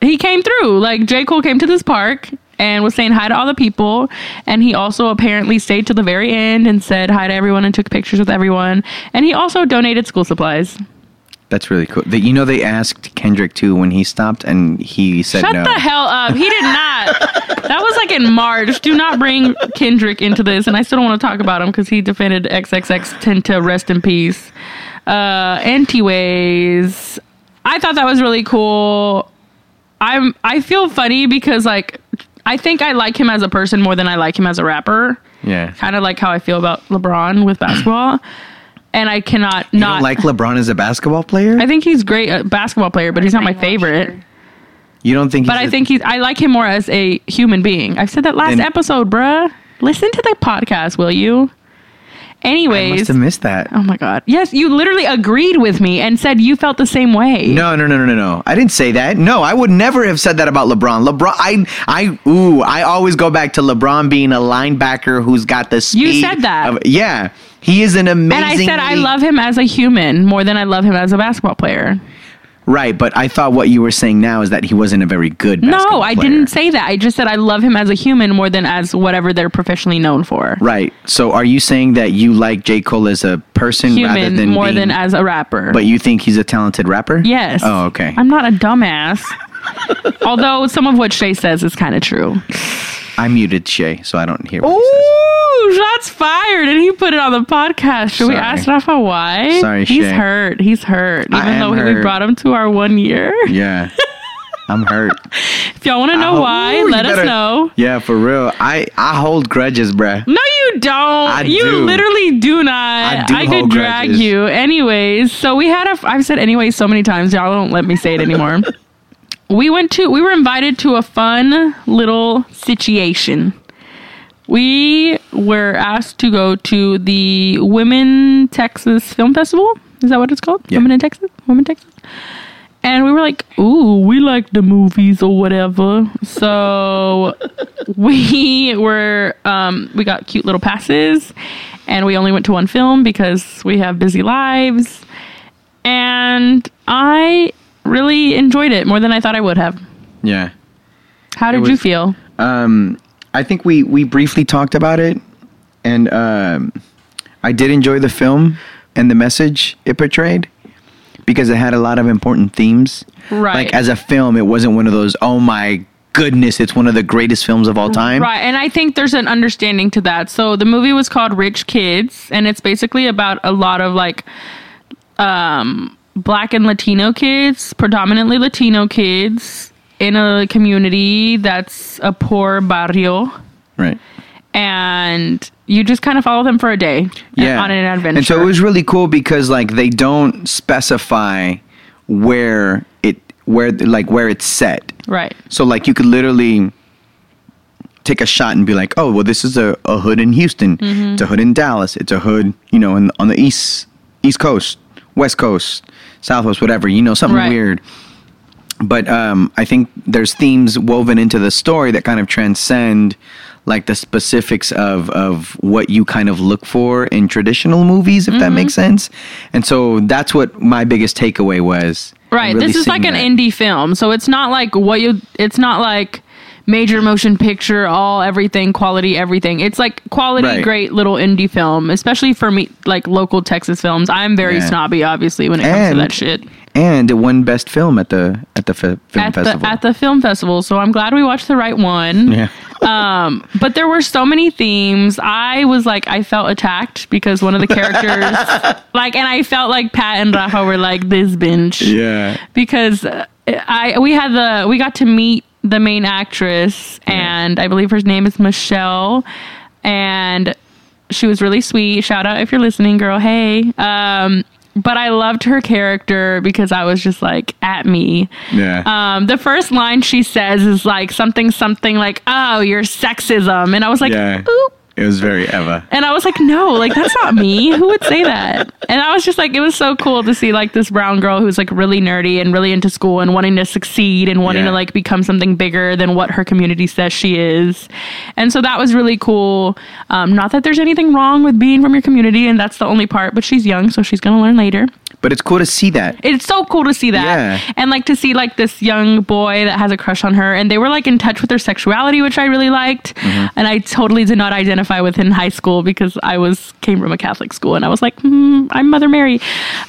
he came through. Like J. Cole came to this park and was saying hi to all the people. And he also apparently stayed to the very end and said hi to everyone and took pictures with everyone. And he also donated school supplies. That's really cool. That you know they asked Kendrick too when he stopped and he said Shut no. the hell up. He did not. that was like in March. Do not bring Kendrick into this. And I still don't want to talk about him because he defended XXXTentacion rest in peace. Uh, anyways, I thought that was really cool. I'm I feel funny because like I think I like him as a person more than I like him as a rapper. Yeah. Kind of like how I feel about LeBron with basketball. and I cannot You not don't like LeBron as a basketball player? I think he's great a basketball player, but he's not my favorite. you don't think? But he's I a- think he's. I like him more as a human being. I've said that last Then- episode, bruh. Listen to the podcast, will you? I Anyways, must have missed that. oh my god, yes, you literally agreed with me and said you felt the same way. No, no, no, no, no, no. I didn't say that. No, I would never have said that about LeBron. LeBron, I, I, ooh, I always go back to LeBron being a linebacker who's got the speed. You said that. of- yeah, he is an amazing. and I said I love him as a human more than I love him as a basketball player. Right, but I thought what you were saying now is that he wasn't a very good. No, I player. didn't say that. I just said I love him as a human more than as whatever they're professionally known for. Right. So, are you saying that you like J. Cole as a person rather Human than more being- than as a rapper. But you think he's a talented rapper? Yes. Oh, okay. I'm not a dumbass. Although some of what Shay says is kind of true. I muted Shay, so I don't hear what. Ooh, shots fired, and he put it on the podcast. Should we Sorry. ask Rafa why? Sorry, he's Shay. hurt. He's hurt. Even I am though we hurt. brought him to our one year. Yeah. I'm hurt. If y'all want to know Oh, why, ooh, you let us know. Yeah, for real. I I hold grudges, bruh. No, you don't. you do. literally do not. I do could hold drag grudges. you. Anyways, so we had a. I've said anyways so many times. Y'all don't let me say it anymore. we went to. We were invited to a fun little situation. We were asked to go to the Women Texas Film Festival. Is that what it's called? Yeah. Women in Texas. Women Texas. And we were like, "Ooh, we like the movies or whatever." So we were um, we got cute little passes, and we only went to one film because we have busy lives. And I really enjoyed it more than I thought I would have. Yeah. How did was- you feel? Um, I think we we briefly talked about it, and um, I did enjoy the film and the message it portrayed because it had a lot of important themes. Right. Like as a film, it wasn't one of those. Oh my goodness, it's one of the greatest films of all time. Right, and I think there's an understanding to that. So the movie was called Rich Kids, and it's basically about a lot of like um, black and Latino kids, predominantly Latino kids, in a community that's a poor barrio, Right. and you just kind of follow them for a day yeah. on an adventure. And so it was really cool because like they don't specify where it where like where it's set. right. So like you could literally take a shot and be like, oh well, this is a, a hood in Houston. Mm-hmm. It's a hood in Dallas. It's a hood, you know, in, on the east east coast, west coast, southwest, whatever. You know, something Right. weird. But um, I think there's themes woven into the story that kind of transcend like the specifics of of what you kind of look for in traditional movies, if that Mm-hmm. makes sense. And so that's what my biggest takeaway was. Right. really this is like an that. indie film. So it's not like what you it's not like major motion picture, all everything, quality, everything. It's like quality, Right. great little indie film, especially for me like local Texas films. I'm very Yeah. snobby obviously when it comes to that shit. and it won best film at the at the fi- film At festival. the at the film festival. So I'm glad we watched the right one. yeah. Um, but there were so many themes. I was like, I felt attacked because one of the characters, like, and I felt like Pat and Rafa were like this bench. Yeah. because uh, I we had the we got to meet the main actress and I believe her name is Michelle and she was really sweet. Shout out if you're listening, girl. Hey. Um but I loved her character because I was just like at me. Yeah. Um the first line she says is like something something like, "Oh, you're sexism." And I was like, yeah. "Oop." It was very Eva. And I was like, no, like that's not me. Who would say that? And I was just like, it was so cool to see like this brown girl who's like really nerdy and really into school and wanting to succeed and wanting Yeah. to like become something bigger than what her community says she is. And so that was really cool. Um, not that there's anything wrong with being from your community, and that's the only part, but she's young, so she's gonna learn later. But it's cool to see that. It's so cool to see that. Yeah. And like to see like this young boy that has a crush on her and they were like in touch with their sexuality, which I really liked. Mm-hmm. And I totally did not identify with in high school because I was came from a Catholic school and I was like, hmm, I'm Mother Mary.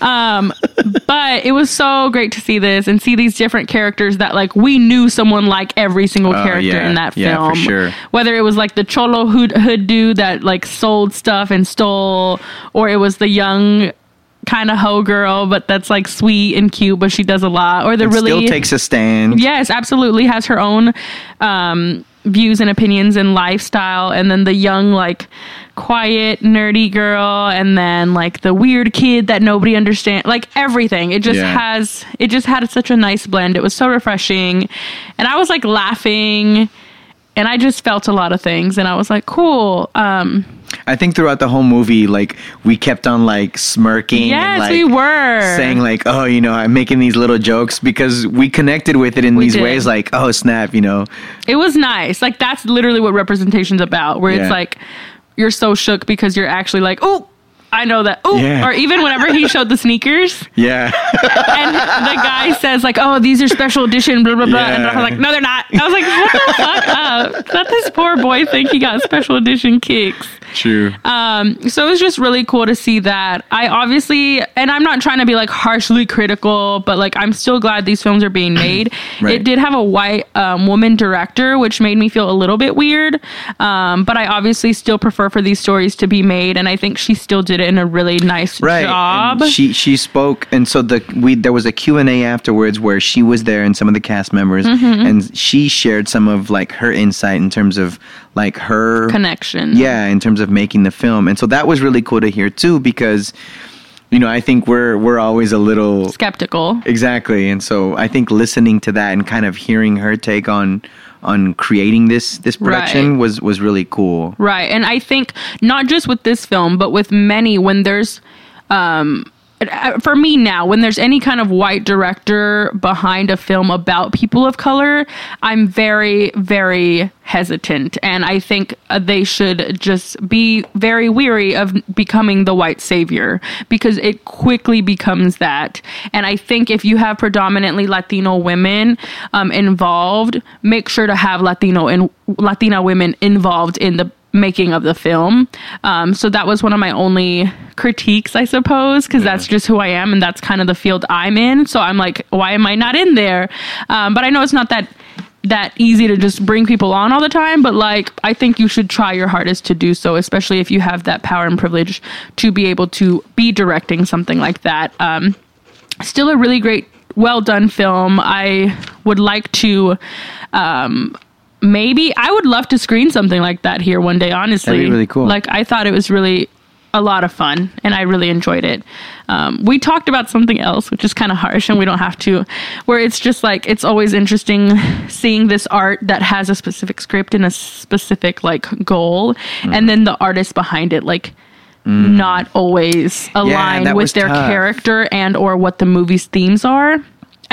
Um, but it was so great to see this and see these different characters that like we knew someone like every single Oh, character yeah. in that film. Yeah, sure. Whether it was like the cholo hood, hood dude that like sold stuff and stole, or it was the young kind of hoe girl, but that's like sweet and cute, but she does a lot, or the really still takes a stand. yes, absolutely has her own um, views and opinions and lifestyle, and then the young like quiet nerdy girl, and then like the weird kid that nobody understands, like everything. It just Yeah. has it just had such a nice blend. It was so refreshing, and I was like laughing. And I just felt a lot of things, and I was like, "Cool." Um, I think throughout the whole movie, like we kept on like smirking. yes, and, like, we were saying like, oh, you know, I'm making these little jokes because we connected with it in We these did. ways. Like, oh snap, you know, It was nice. Like that's literally what representation's about. Where Yeah. it's like you're so shook because you're actually like, oh, I know that. Oh, Yeah. or even whenever he showed the sneakers yeah, and the guy says like, oh, these are special edition, blah blah blah, and I was like, no, they're not. I was like, shut the fuck up. Let this poor boy think he got special edition kicks. true. Um, so it was just really cool to see that. I obviously, and I'm not trying to be like harshly critical, but like I'm still glad these films are being made. Right. It did have a white um, woman director, which made me feel a little bit weird. Um, but I obviously still prefer for these stories to be made, and I think she still did it in a really nice right job. and she she spoke and so the we there was a q&a afterwards where she was there and some of the cast members Mm-hmm. and she shared some of like her insight in terms of like her Connection. yeah in terms of making the film and so that was really cool to hear too because you know i think we're we're always a little Skeptical. exactly and so i think listening to that and kind of hearing her take on on creating this this production Right. was was really cool Right. And I think not just with this film, but with many, when there's, um, for me now, when there's any kind of white director behind a film about people of color, I'm very, very hesitant. And I think uh, they should just be very weary of becoming the white savior because it quickly becomes that. And I think if you have predominantly Latino women um, involved, make sure to have Latino and Latina women involved in the making of the film. Um, so that was one of my only critiques, I suppose, because that's just who I am and that's kind of the field I'm in. So I'm like, why am I not in there? Um, but I know it's not that that easy to just bring people on all the time but like i think you should try your hardest to do so especially if you have that power and privilege to be able to be directing something like that um, still a really great well done film i would like to um maybe i would love to screen something like that here one day honestly That'd be really cool. like i thought it was really a lot of fun and i really enjoyed it um, we talked about something else which is kind of harsh and we don't have to where it's just like it's always interesting seeing this art that has a specific script and a specific like goal Mm-hmm. and then the artist behind it like not always aligned that with their tough. character and or what the movie's themes are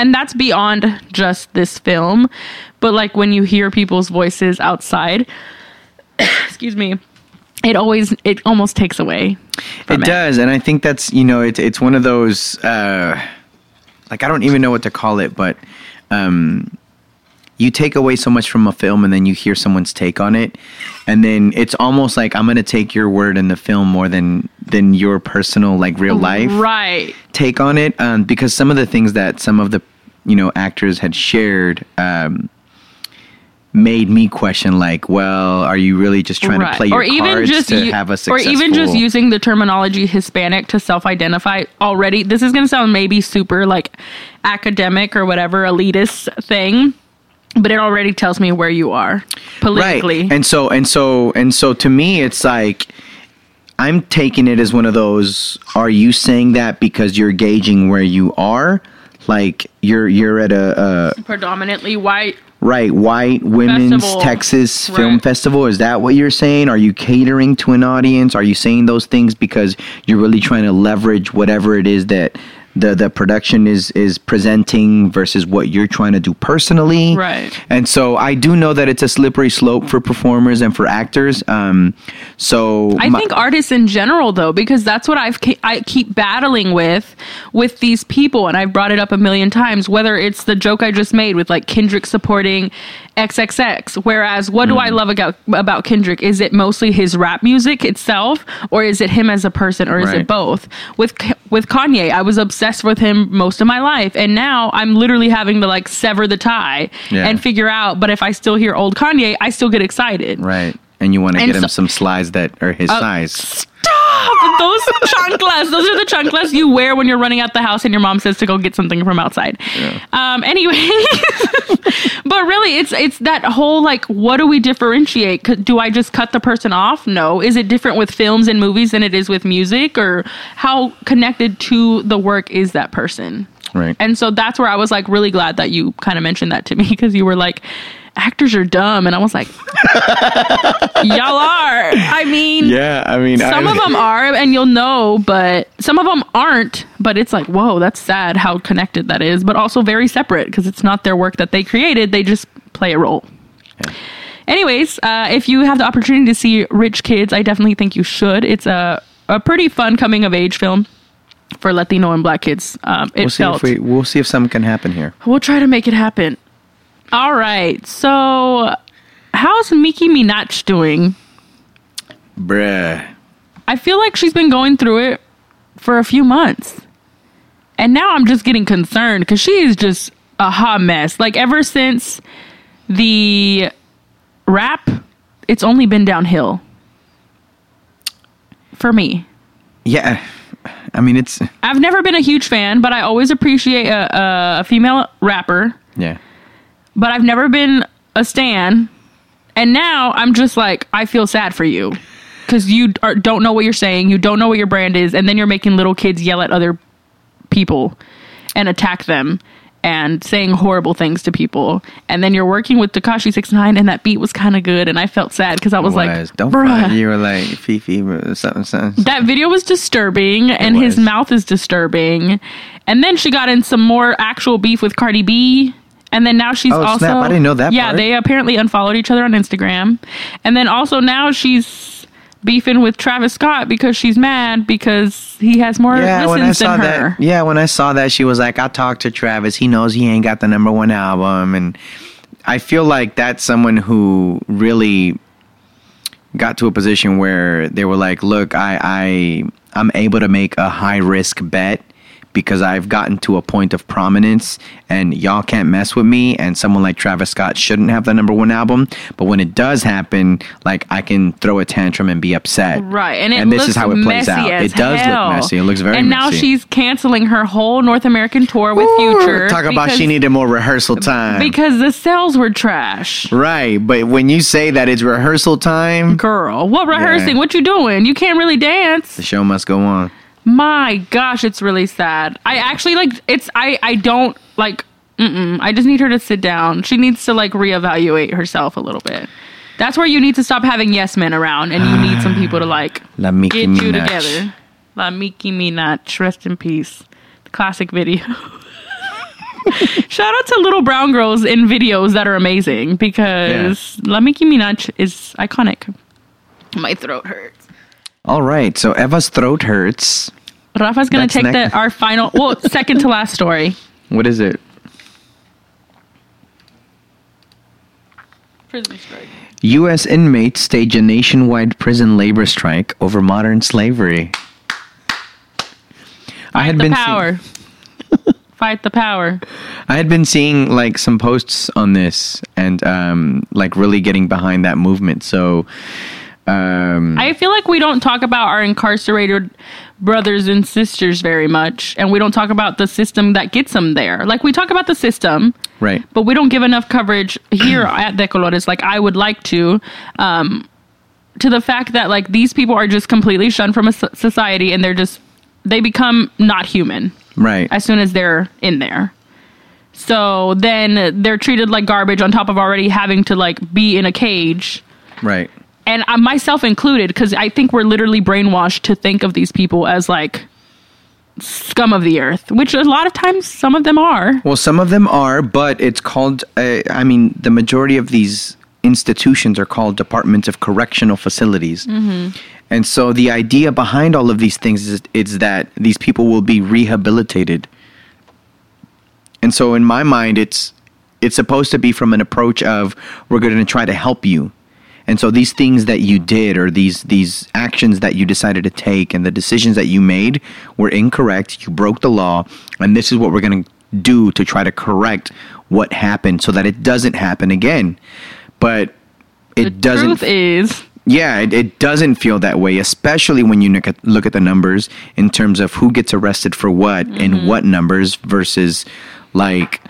and that's beyond just this film but like when you hear people's voices outside excuse me it always it almost takes away from it does and i think that's you know it's it's one of those uh like i don't even know what to call it but um you take away so much from a film and then you hear someone's take on it and then it's almost like i'm gonna take your word in the film more than than your personal like real life right. take on it um, because some of the things that some of the you know actors had shared um, made me question like well are you really just trying to play your or even cards just to u- have a or even just using the terminology hispanic to self-identify already this is going to sound maybe super like academic or whatever elitist thing but it already tells me where you are politically Right. And so and so and so to me it's like I'm taking it as one of those are you saying that because you're gauging where you are? Like you're you're at a, a predominantly white right white women's Festival. Texas film festival is that what you're saying? Are you catering to an audience? Are you saying those things because you're really trying to leverage whatever it is that the the production is is presenting versus what you're trying to do personally? Right. And so I do know that it's a slippery slope for performers and for actors. Um, so I my- think artists in general, though, because that's what I've ke- I keep battling with with these people, and I've brought it up a million times. Whether it's the joke I just made with like Kendrick supporting XXX. Whereas, what do I love about, about Kendrick? Is it mostly his rap music itself, or is it him as a person, or is Right. it both? With with Kanye, I was obsessed with him most of my life, and now I'm literally having to like sever the tie Yeah. and figure out. But if I still hear old Kanye, I still get excited. Right. And you want to get him some slides that are his Uh, size. Stop! Those chanclas. Those are the chanclas you wear when you're running out the house and your mom says to go get something from outside. Um. Anyway, it's it's that whole like, what do we differentiate? Do I just cut the person off? No. Is it different with films and movies than it is with music, or how connected to the work is that person? Right. And so that's where I was like really glad that you kind of mentioned that to me because you were like, actors are dumb, and I was like, y'all are. I mean, yeah, I mean, some of them are, and you'll know, but some of them aren't. But it's like, whoa, that's sad how connected that is, but also very separate because it's not their work that they created. They just play a role. Anyways, uh, if you have the opportunity to see Rich Kids, I definitely think you should. It's a, a pretty fun coming of age film for Latino and Black kids. Um, it We'll see felt. if we we'll see if something can happen here. We'll try to make it happen. All right. So, how's Nicki Minaj doing? Bruh. I feel like she's been going through it for a few months. And now I'm just getting concerned because she is just a hot mess. Like, ever since the rap, it's only been downhill for me. Yeah. I mean, it's I've never been a huge fan, but I always appreciate a, a, female rapper. yeah. but I've never been a stan. And now I'm just like, I feel sad for you because you are, don't know what you're saying, you don't know what your brand is, and then you're making little kids yell at other people and attack them and saying horrible things to people. And then you're working with Tekashi Six Nine, and that beat was kind of good, and I felt sad because I was like, don't bruh. You were like FEFE, or something, something. That video was disturbing, and his mouth is disturbing. And then she got in some more actual beef with Cardi B. And then now she's Oh, also snap. I didn't know that Yeah, part. they apparently unfollowed each other on Instagram. And then also now she's beefing with Travis Scott because she's mad because he has more Yeah, when I saw than her. that, yeah, when I saw that, she was like, "I talked to Travis. He knows he ain't got the number one album," and I feel like that's someone who really got to a position where they were like, "Look, I, I, I'm able to make a high risk bet." Because I've gotten to a point of prominence and y'all can't mess with me, and someone like Travis Scott shouldn't have the number one album. But when it does happen, like I can throw a tantrum and be upset. Right, and it this is how it plays out. It does hell. look messy. It looks very messy. And now messy. she's canceling her whole North American tour with Future. Talk about she needed more rehearsal time. because the sales were trash. right, but when you say that it's rehearsal time, Girl, what rehearsing? What you doing? You can't really dance. the show must go on. My gosh, it's really sad. I actually like it's. I I don't like. Mm-mm, I just need her to sit down. She needs to like reevaluate herself a little bit. That's where you need to stop having yes men around, and you need some people to like La get you together. La Nicki Minaj, rest in peace. The classic video. Shout out to little brown girls in videos that are amazing because La Nicki Minaj is iconic. My throat hurts. All right, so Eva's throat hurts. Rafa's gonna take next- the our final, well, second to last story. What is it? Prison strike. U.S. inmates stage a nationwide prison labor strike over modern slavery. I had the been power. Fight the power. I had been seeing like some posts on this and um, like really getting behind that movement. So um, I feel like we don't talk about our incarcerated brothers and sisters very much, and we don't talk about the system that gets them there. Like we talk about the system, right. but we don't give enough coverage here at De Colores, like I would like to, um, to the fact that like these people are just completely shunned from a society, and they're just they become not human Right. as soon as they're in there. So then they're treated like garbage on top of already having to like be in a cage right. And uh, myself included because i think we're literally brainwashed to think of these people as like scum of the earth which a lot of times some of them are Well, some of them are, but it's called. Uh, I mean, the majority of these institutions are called departments of correctional facilities, and so the idea behind all of these things is, is that these people will be rehabilitated. And so, in my mind, it's it's supposed to be from an approach of we're going to try to help you. And so these things that you did or these these actions that you decided to take and the decisions that you made were incorrect. You broke the law and this is what we're going to do to try to correct what happened so that it doesn't happen again. But it the doesn't truth is, yeah, it, it doesn't feel that way, especially when you look at, look at the numbers in terms of who gets arrested for what and mm-hmm. what numbers versus like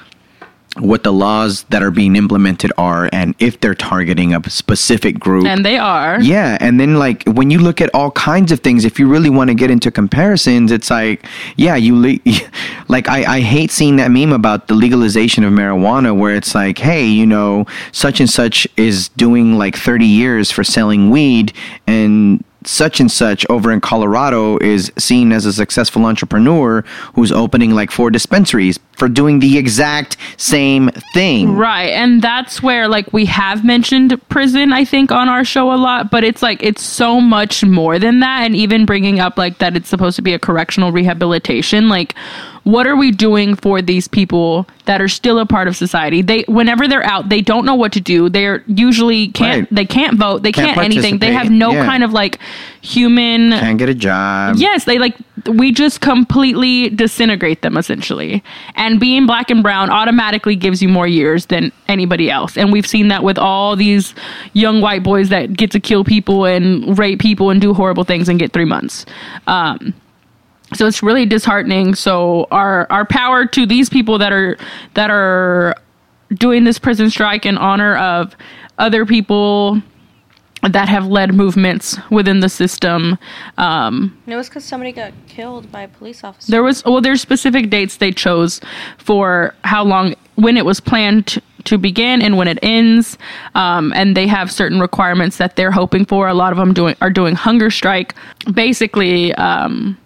what the laws that are being implemented are and if they're targeting a specific group. and they are. Yeah, and then like when you look at all kinds of things, if you really want to get into comparisons, it's like, yeah, you le- like I, I hate seeing that meme about the legalization of marijuana, where it's like, hey, you know, such and such is doing like thirty years for selling weed, and such and such over in Colorado is seen as a successful entrepreneur who's opening like four dispensaries for doing the exact same thing. Right. And that's where like we have mentioned prison I think on our show a lot, but it's like it's so much more than that and even bringing up like that it's supposed to be a correctional rehabilitation like what are we doing for these people that are still a part of society? They whenever they're out, they don't know what to do. They're usually can't Right. they can't vote, they Can't can't, anything. They have no Yeah. kind of like human Can't get a job. Yes, they like we just completely disintegrate them essentially. And being black and brown automatically gives you more years than anybody else. And we've seen that with all these young white boys that get to kill people and rape people and do horrible things and get 3 months. Um so it's really disheartening. So our our power to these people that are that are doing this prison strike in honor of other people that have led movements within the system. Um, It was because somebody got killed by a police officer. there was well, there's specific dates they chose for how long when it was planned to, to begin and when it ends, um, and they have certain requirements that they're hoping for. A lot of them doing are doing hunger strike. Basically, um,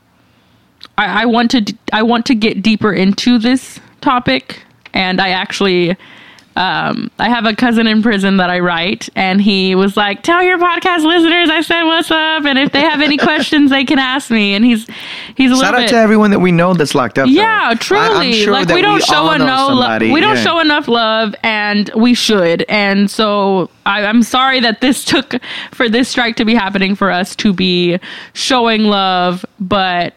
I, I want to I want to get deeper into this topic, and I actually um, I have a cousin in prison that I write, and he was like, "Tell your podcast listeners I said what's up, and if they have any questions, they can ask me." And he's he's a Shout out bit. to everyone that we know that's locked up. yeah, I- truly. I'm sure like we don't show all know enough. Lo- we don't yeah. show enough love, and we should. And so I, I'm sorry that this took for this strike to be happening for us to be showing love, but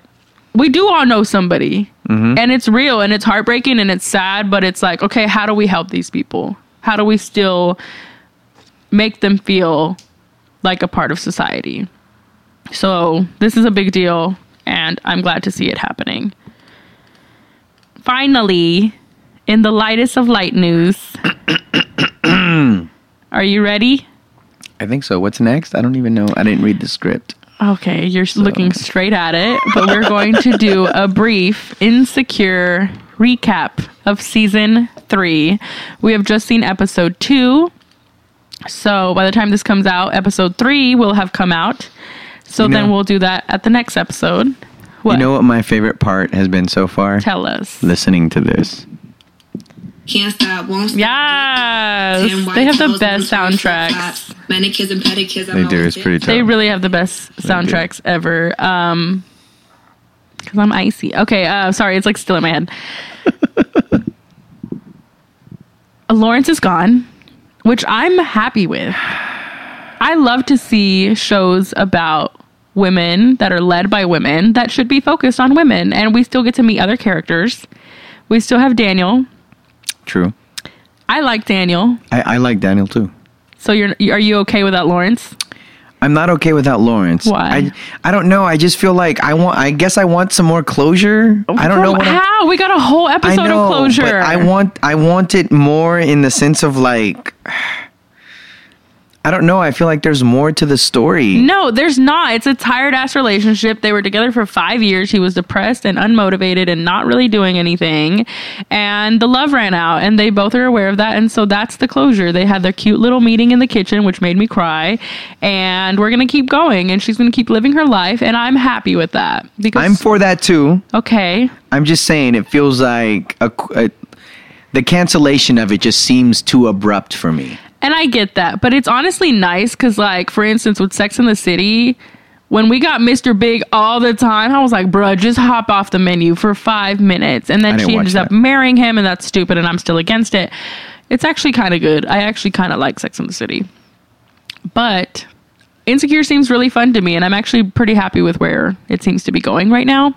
we do all know somebody, Mm-hmm. and it's real, and it's heartbreaking, and it's sad. But it's like, okay, how do we help these people? How do we still make them feel like a part of society? So this is a big deal, and I'm glad to see it happening. Finally, in the lightest of light news, are you ready? I think so. What's next? I don't even know. I didn't read the script. Okay, you're looking straight at it, but we're going to do a brief, insecure recap of season three. We have just seen episode two. So by the time this comes out, episode three will have come out. So You then we'll do that at the next episode. What? You know what my favorite part has been so far? Tell us. Listening to this. Can't stop, won't stop. Yes, they have the best soundtracks. Manicures and pedicures. They do. It's pretty tough. They really have the best soundtracks ever. Um, because I'm icy. Okay, uh, sorry, it's like still in my head. Lawrence is gone, which I'm happy with. I love to see shows about women that are led by women that should be focused on women, and we still get to meet other characters. We still have Daniel. True. I like Daniel. I, I like Daniel too. So you're are you okay without Lawrence? I'm not okay without Lawrence. Why? I, I don't know. I just feel like I want. I guess I want some more closure. I don't know what. I'm- how we got a whole episode know, of closure. but I want. I want it more in the sense of like. I don't know. I feel like there's more to the story. No, there's not. It's a tired ass relationship. They were together for five years. He was depressed and unmotivated and not really doing anything. And the love ran out, and they both are aware of that. And so that's the closure. They had their cute little meeting in the kitchen, which made me cry. And we're going to keep going, and she's going to keep living her life. And I'm happy with that. Because, I'm for that too. okay. I'm just saying it feels like a, a the cancellation of it just seems too abrupt for me. And I get that, but it's honestly nice because, like, for instance, with Sex in the City, when we got Mr. Big all the time, I was like, bruh, just hop off the menu for five minutes. And then she ends up marrying him, and that's stupid, and I'm still against it. It's actually kind of good. I actually kind of like Sex and the City. But Insecure seems really fun to me, and I'm actually pretty happy with where it seems to be going right now.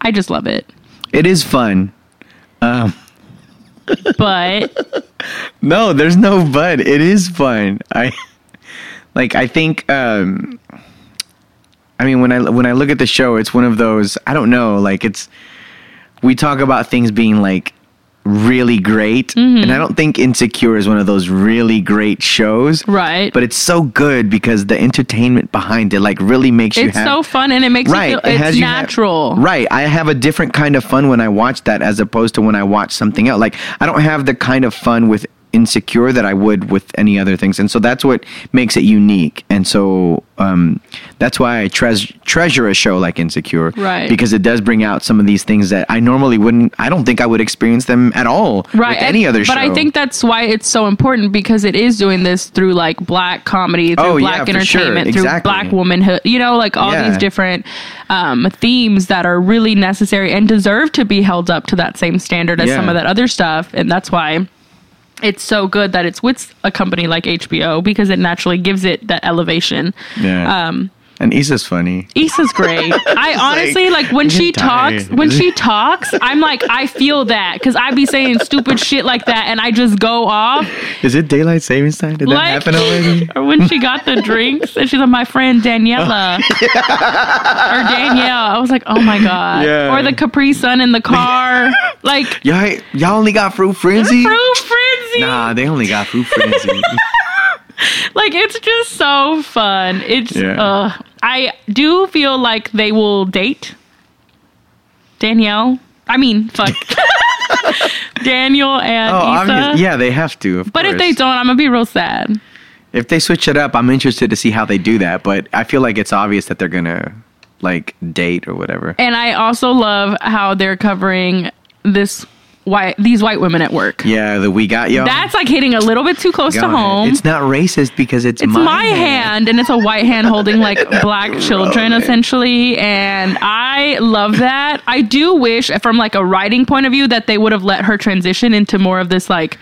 I just love it. It is fun. Um, But No, there's no but. It is fun. I like. I think. um I mean, when I when I look at the show, it's one of those. I don't know. Like it's. We talk about things being like really great, mm-hmm. and I don't think Insecure is one of those really great shows. right. But it's so good because the entertainment behind it like really makes you it's have so fun and it makes right. you feel it it's has you have- natural. right. I have a different kind of fun when I watch that as opposed to when I watch something else. Like I don't have the kind of fun with Insecure that I would with any other things, and so that's what makes it unique. And so um, that's why I treas- treasure a show like Insecure, Right. Because it does bring out some of these things that I normally wouldn't. I don't think I would experience them at all right with any and- other show. but i think that's why it's so important because it is doing this through like black comedy through Oh, yeah, black sure. entertainment through Exactly. black womanhood you know like all Yeah. these different um, themes that are really necessary and deserve to be held up to that same standard as Yeah. some of that other stuff and that's why it's so good that it's with a company like hbo because it naturally gives it that elevation yeah. um, and Issa's funny. Issa's great. I honestly like when she tired. talks. When she talks, I'm like, I feel that because I'd be saying stupid shit like that, and I just go off. Is it daylight savings time? Did that happen already? or when she got the drinks, and she's like, my friend Daniela or Danielle. I was like, oh my god. Yeah. Or the Capri Sun in the car, like Y'all, y'all only got fruit frenzy? fruit frenzy. Nah, they only got fruit frenzy. Like it's just so fun. It's Yeah. uh I do feel like they will date Danielle. I mean, fuck. Daniel and oh, Issa. obvious. Yeah, they have to. Of But if they don't, I'm gonna be real sad. if they switch it up, I'm interested to see how they do that. But I feel like it's obvious that they're gonna like date or whatever. And I also love how they're covering this white these white women at work. Yeah, the we got y'all. That's like hitting a little bit too close to home. It's not racist because it's, It's my, hand. and it's a white hand holding like black children essentially and I love that. I do wish from like a writing point of view that they would have let her transition into more of this like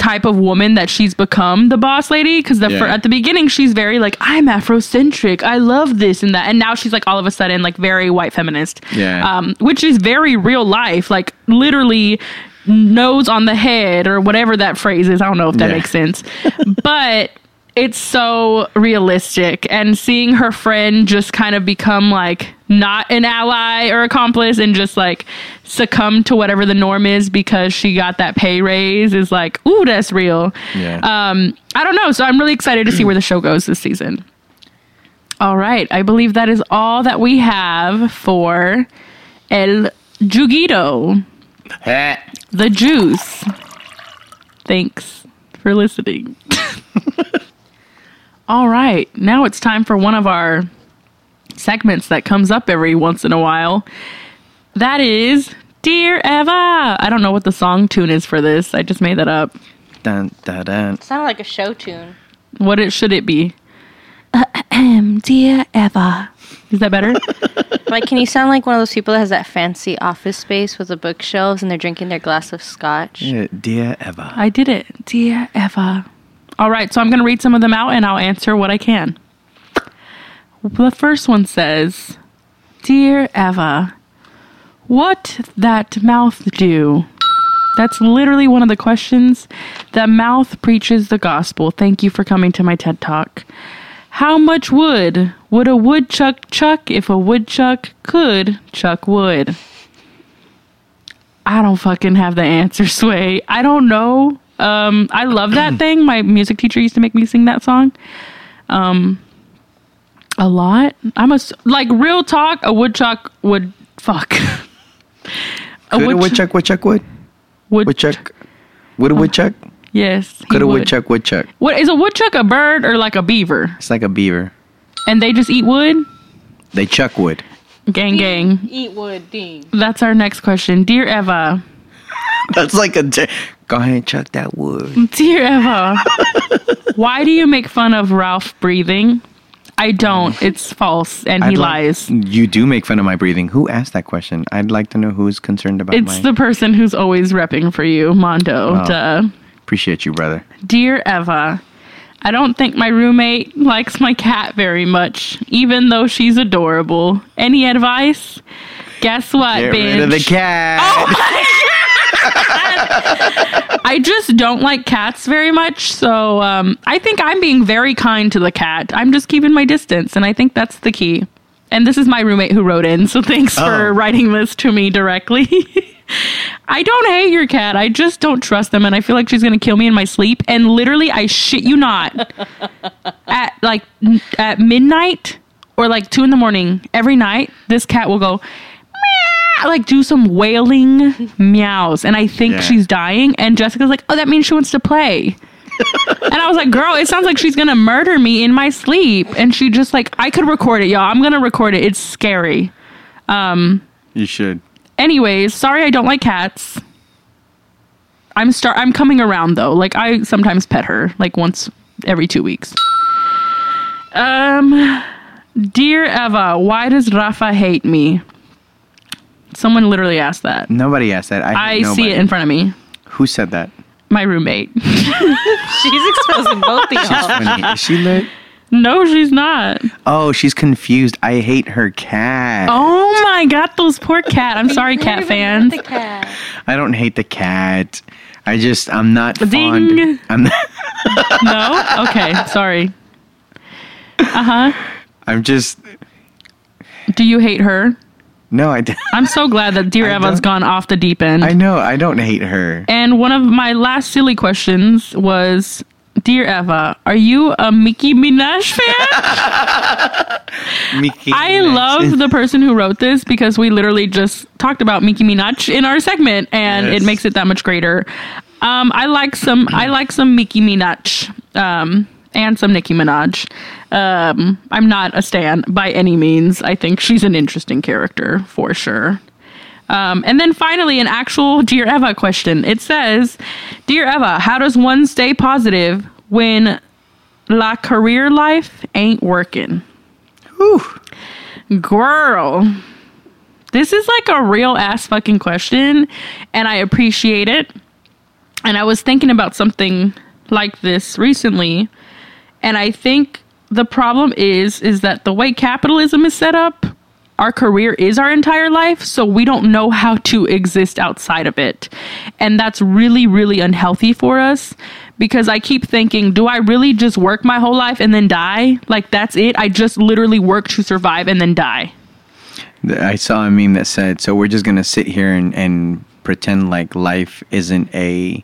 type of woman that she's become the boss lady because the Yeah. fir- at the beginning she's very like I'm Afrocentric I love this and that and now she's like all of a sudden like very white feminist Yeah. um, which is very real life like literally nose on the head or whatever that phrase is I don't know if that Yeah. makes sense but it's so realistic and seeing her friend just kind of become like not an ally or accomplice and just like succumb to whatever the norm is because she got that pay raise is like ooh that's real. Yeah. um i don't know. So i'm really excited to see where the show goes this season. All right. I believe that is all that we have for el juguito. The juice. Thanks for listening. All right. Now it's time for one of our segments that comes up every once in a while. That is dear eva i don't know what the song tune is for this i just made that up Dun, dun, dun. Sounded like a show tune. what it should it be dear eva is that better Like, can you sound like one of those people that has that fancy office space with the bookshelves and they're drinking their glass of scotch? Yeah, dear Eva. I did it. Dear Eva. All right, so I'm going to read some of them out and I'll answer what I can. The first one says Dear Eva, what that mouth do? That's literally one of the questions. The mouth preaches the gospel. Thank you for coming to my TED Talk. How much wood would a woodchuck chuck if a woodchuck could chuck wood? I don't fucking have the answer, Sway. I don't know. Um, I love that thing. My music teacher used to make me sing that song. Um, a lot. I'm a like real talk. A woodchuck would fuck. a Could a woodchuck woodchuck woodchuck would? would Woodchuck? Would a oh, woodchuck? Yes. he Could a would. woodchuck woodchuck? What is a woodchuck? A bird or like a beaver? It's like a beaver. And they just eat wood. They chuck wood. Gang, gang. Eat wood, ding. That's our next question. Dear Eva. That's like a. T- Go ahead and chuck that wood. Dear Eva, why do you make fun of Ralph breathing? I don't. It's false, and he I'd like- lies. You do make fun of my breathing. Who asked that question? I'd like to know who's concerned about It's my. the person who's always repping for you, Mondo. Oh. Duh. Appreciate you, brother. Dear Eva, I don't think my roommate likes my cat very much, even though she's adorable. Any advice? Guess what, Get bitch? rid of the cat. Oh I just don't like cats very much, so um, I think I'm being very kind to the cat. I'm just keeping my distance, and I think that's the key. And this is my roommate who wrote in, so thanks for Oh. writing this to me directly. I don't hate your cat. I just don't trust them, and I feel like she's gonna kill me in my sleep. And literally, I shit you not, at like n- at midnight or like two in the morning every night, this cat will go like do some wailing meows, and I think Yeah. she's dying. And Jessica's like, "Oh, that means she wants to play." and I was like, "Girl, it sounds like she's gonna murder me in my sleep." And she just like, "I could record it, y'all. I'm gonna record it. It's scary." Um you should. Anyways, sorry I don't like cats. I'm start I'm coming around though. Like I sometimes pet her like once every 2 weeks. Um Dear Eva, why does Rafa hate me? Someone literally asked that. Nobody asked that. I, I hate see it in front of me. Who said that? My roommate. She's exposing both of y'all. Funny. Is she lit? no, she's not. Oh, she's confused. I hate her cat. Oh my god, those poor cat. I'm sorry, cat fans. The cat. I don't hate the cat. I just I'm not Ding. fond. I'm not, No? Okay, sorry. Uh huh. I'm just Do you hate her? No. I d- I'm so glad that Dear I Eva's don't- gone off the deep end. I know. I don't hate her. And one of my last silly questions was Dear Eva, are you a Mickey Minaj fan? Mickey I Minaj. love the person who wrote this because we literally just talked about Mickey Minaj in our segment and Yes. it makes it that much greater. Um, I like some I like some Mickey Minaj um, and some Nicki Minaj. Um, I'm not a stan by any means. I think she's an interesting character for sure. Um, and then finally, an actual Dear Eva question. It says, Dear Eva, how does one stay positive when la career life ain't working? Girl, this is like a real ass fucking question, and I appreciate it. And I was thinking about something like this recently, and I think the problem is is that the way capitalism is set up, our career is our entire life, so we don't know how to exist outside of it. And that's really really unhealthy for us because I keep thinking, do I really just work my whole life and then die? Like that's it? I just literally work to survive and then die. I saw a meme that said, "So we're just gonna sit here and, and pretend like life isn't a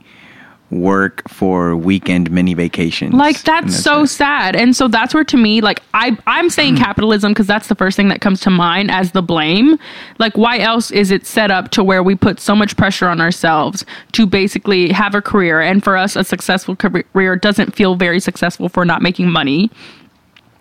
work for weekend mini vacations." Like And that's, so it. sad. And so that's where to me, like I I'm saying hmm. capitalism because that's the first thing that comes to mind as the blame. Like why else is it set up to where we put so much pressure on ourselves to basically have a career and for us a successful career doesn't feel very successful for not making money.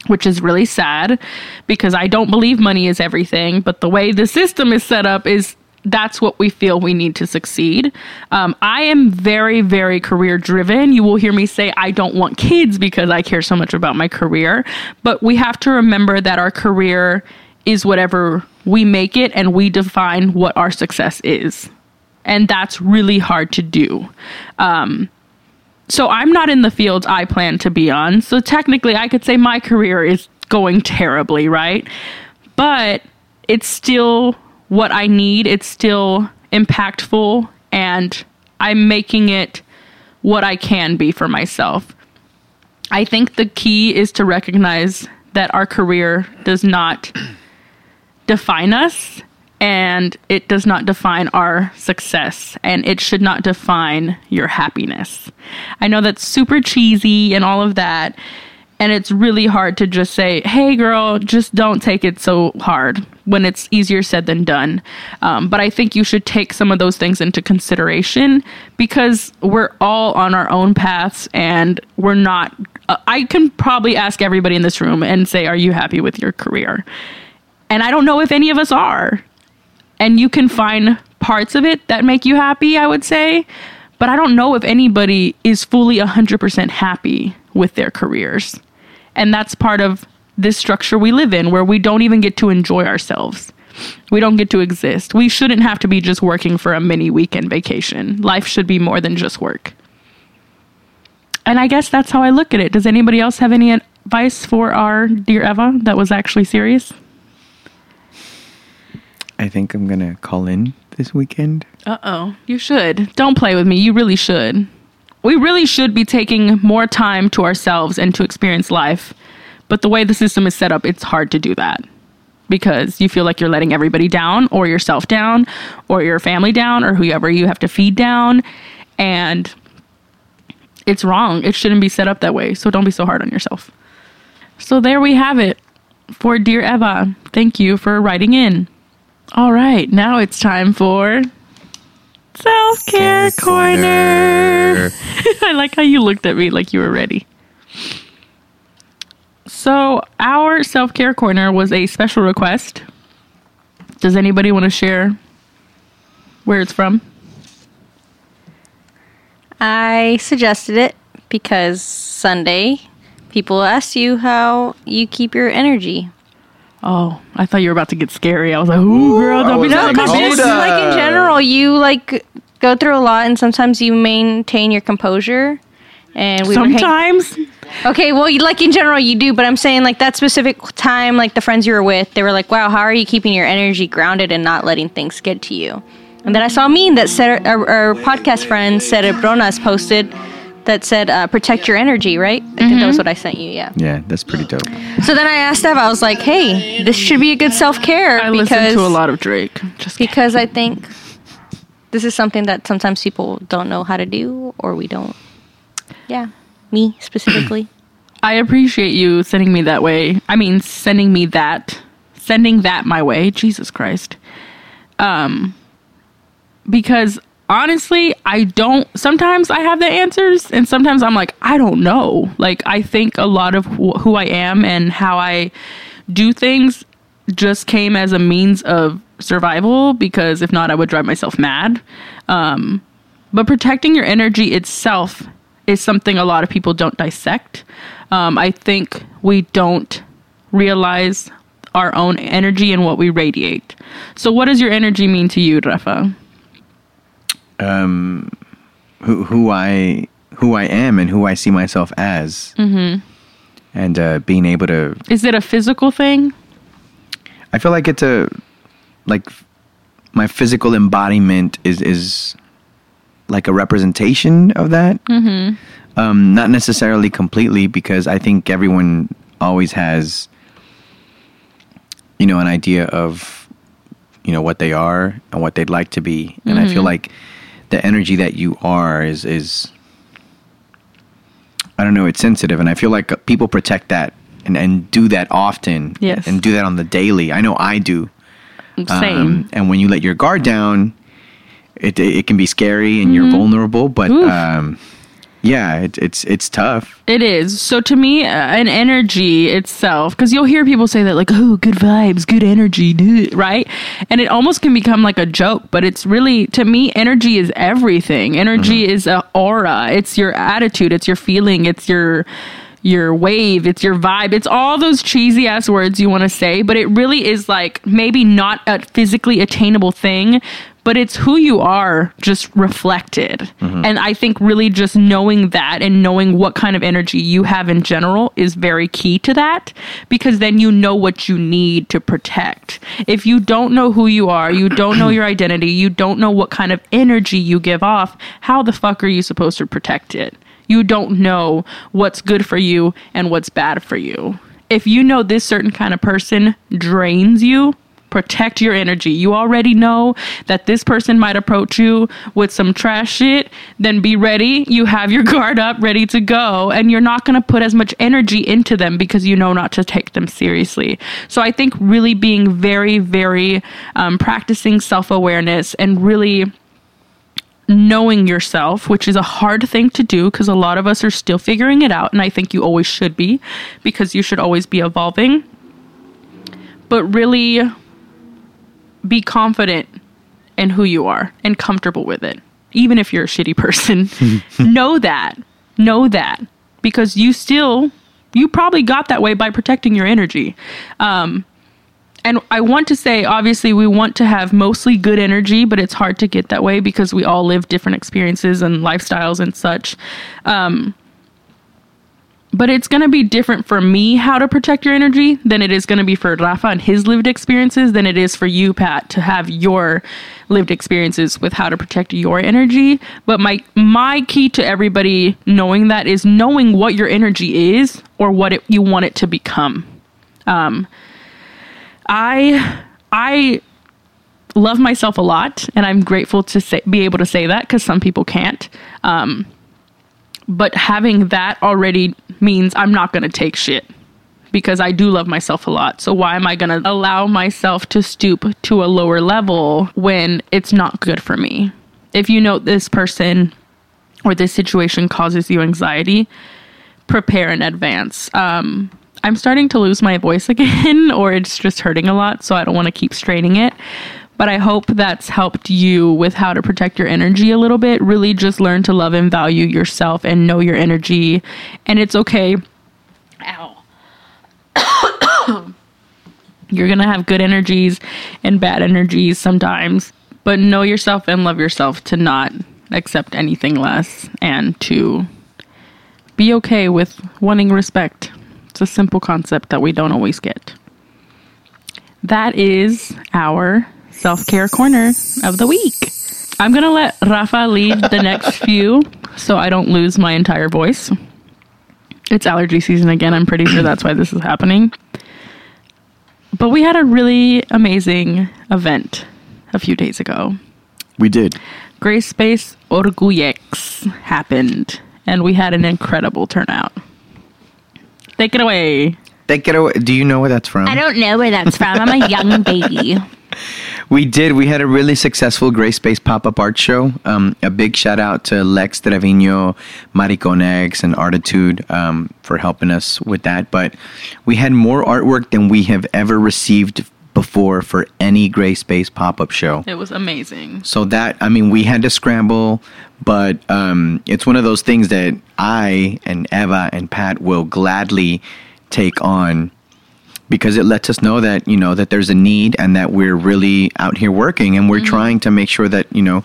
Which is really sad because I don't believe money is everything, but the way the system is set up is that's what we feel we need to succeed. Um, I am very, very career driven. You will hear me say I don't want kids because I care so much about my career. But we have to remember that our career is whatever we make it and we define what our success is. And that's really hard to do. Um, so I'm not in the fields I plan to be on. So technically, I could say my career is going terribly, right? But it's still what I need. It's still impactful, and I'm making it what I can be for myself. I think the key is to recognize that our career does not define us and it does not define our success and it should not define your happiness. I know that's super cheesy and all of that. And it's really hard to just say, hey, girl, just don't take it so hard when it's easier said than done. Um, but I think you should take some of those things into consideration because we're all on our own paths and we're not. Uh, I can probably ask everybody in this room and say, are you happy with your career? And I don't know if any of us are and you can find parts of it that make you happy, I would say. But I don't know if anybody is fully 100% happy with their careers. And that's part of this structure we live in where we don't even get to enjoy ourselves. We don't get to exist. We shouldn't have to be just working for a mini weekend vacation. Life should be more than just work. And I guess that's how I look at it. Does anybody else have any advice for our dear Eva that was actually serious? I think I'm gonna call in this weekend. Uh oh. You should. Don't play with me. You really should. We really should be taking more time to ourselves and to experience life. But the way the system is set up, it's hard to do that because you feel like you're letting everybody down or yourself down or your family down or whoever you have to feed down. And it's wrong. It shouldn't be set up that way. So don't be so hard on yourself. So there we have it for Dear Eva. Thank you for writing in. All right, now it's time for Self Care Corner. I like how you looked at me like you were ready. So, our self care corner was a special request. Does anybody want to share where it's from? I suggested it because Sunday people asked you how you keep your energy. Oh, I thought you were about to get scary. I was like, "Ooh, girl, don't be was telling like, my hold business." up. like in general, you like go through a lot, and sometimes you maintain your composure. And we were hang- Sometimes, okay, well, you, like in general, you do, but I'm saying like that specific time, like the friends you were with, they were like, "Wow, how are you keeping your energy grounded and not letting things get to you?" And then I saw a meme that said our, our podcast friend Sarah Bronas posted that said, uh, "Protect your energy." Right? I think that was what I sent you. Yeah. Yeah, that's pretty dope. So then I asked Ev, I was like, "Hey, this should be a good self care I because listen to a lot of Drake. Just kidding. because I think this is something that sometimes people don't know how to do, or we don't. Yeah, me specifically. I appreciate you sending me that way. I mean, sending me that, sending that my way. Jesus Christ. Um, because honestly, I don't. Sometimes I have the answers, and sometimes I'm like, I don't know. Like, I think a lot of wh- who I am and how I do things just came as a means of survival. Because if not, I would drive myself mad. Um, but protecting your energy itself is something a lot of people don't dissect. Um, I think we don't realize our own energy and what we radiate. So, what does your energy mean to you, Rafa? Um, Who who I who I am and who I see myself as, mm-hmm. and uh, being able to. Is it a physical thing? I feel like it's a like my physical embodiment is is like a representation of that. Mm-hmm. Um, not necessarily completely because I think everyone always has you know an idea of you know what they are and what they'd like to be, and I feel like the energy that you are is is I don't know, it's sensitive, and I feel like people protect that and, and do that often, Yes. and do that on the daily. I know I do. Same. Um, and when you let your guard down, it it can be scary and Mm-hmm. you're vulnerable. But um, yeah, it, it's it's tough. It is. So to me, uh, an energy itself, because you'll hear people say that, like, oh, good vibes, good energy, duh," right? And it almost can become like a joke, but it's really, to me, energy is everything. Energy is a aura. It's your attitude. It's your feeling. It's your your wave, it's your vibe, it's all those cheesy ass words you want to say, but it really is like maybe not a physically attainable thing, but it's who you are just reflected. Mm-hmm. And I think really just knowing that and knowing what kind of energy you have in general is very key to that because then you know what you need to protect. If you don't know who you are, you don't know your identity, you don't know what kind of energy you give off, how the fuck are you supposed to protect it? You don't know what's good for you and what's bad for you. If you know this certain kind of person drains you, protect your energy. You already know that this person might approach you with some trash shit, then be ready. You have your guard up, ready to go, and you're not going to put as much energy into them because you know not to take them seriously. So I think really being very, very um, practicing self awareness and really knowing yourself, which is a hard thing to do because a lot of us are still figuring it out. And I think you always should be because you should always be evolving. But really be confident in who you are and comfortable with it. Even if you're a shitty person, know that. Know that. Because you still you probably got that way by protecting your energy. Um, and I want to say, obviously, we want to have mostly good energy, but it's hard to get that way because we all live different experiences and lifestyles and such. Um, but it's going to be different for me how to protect your energy than it is going to be for Rafa and his lived experiences than it is for you, Pat, to have your lived experiences with how to protect your energy. But my my key to everybody knowing that is knowing what your energy is or what it, you want it to become. Um, I I love myself a lot, and I'm grateful to say, be able to say that because some people can't. Um, but having that already means I'm not going to take shit because I do love myself a lot. So why am I going to allow myself to stoop to a lower level when it's not good for me? If you know this person or this situation causes you anxiety, prepare in advance. Um, I'm starting to lose my voice again, or it's just hurting a lot, so I don't want to keep straining it. But I hope that's helped you with how to protect your energy a little bit. Really just learn to love and value yourself and know your energy. And it's okay. Ow. You're going to have good energies and bad energies sometimes. But know yourself and love yourself to not accept anything less and to be okay with wanting respect. It's a simple concept that we don't always get. That is our self care corner of the week. I'm going to let Rafa lead the next few so I don't lose my entire voice. It's allergy season again. I'm pretty sure that's why this is happening. But we had a really amazing event a few days ago. We did. Gray Space Orgullex happened, and we had an incredible turnout. Take it away. Take it away. Do you know where that's from? I don't know where that's from. I'm a young baby. We did. We had a really successful Gray Space pop up art show. Um, a big shout out to Lex Trevino, Mariconex, and Artitude um, for helping us with that. But we had more artwork than we have ever received before for any Gray Space pop up show. It was amazing. So that I mean, we had to scramble, but um, it's one of those things that I and Eva and Pat will gladly take on because it lets us know that you know that there's a need and that we're really out here working and we're trying to make sure that you know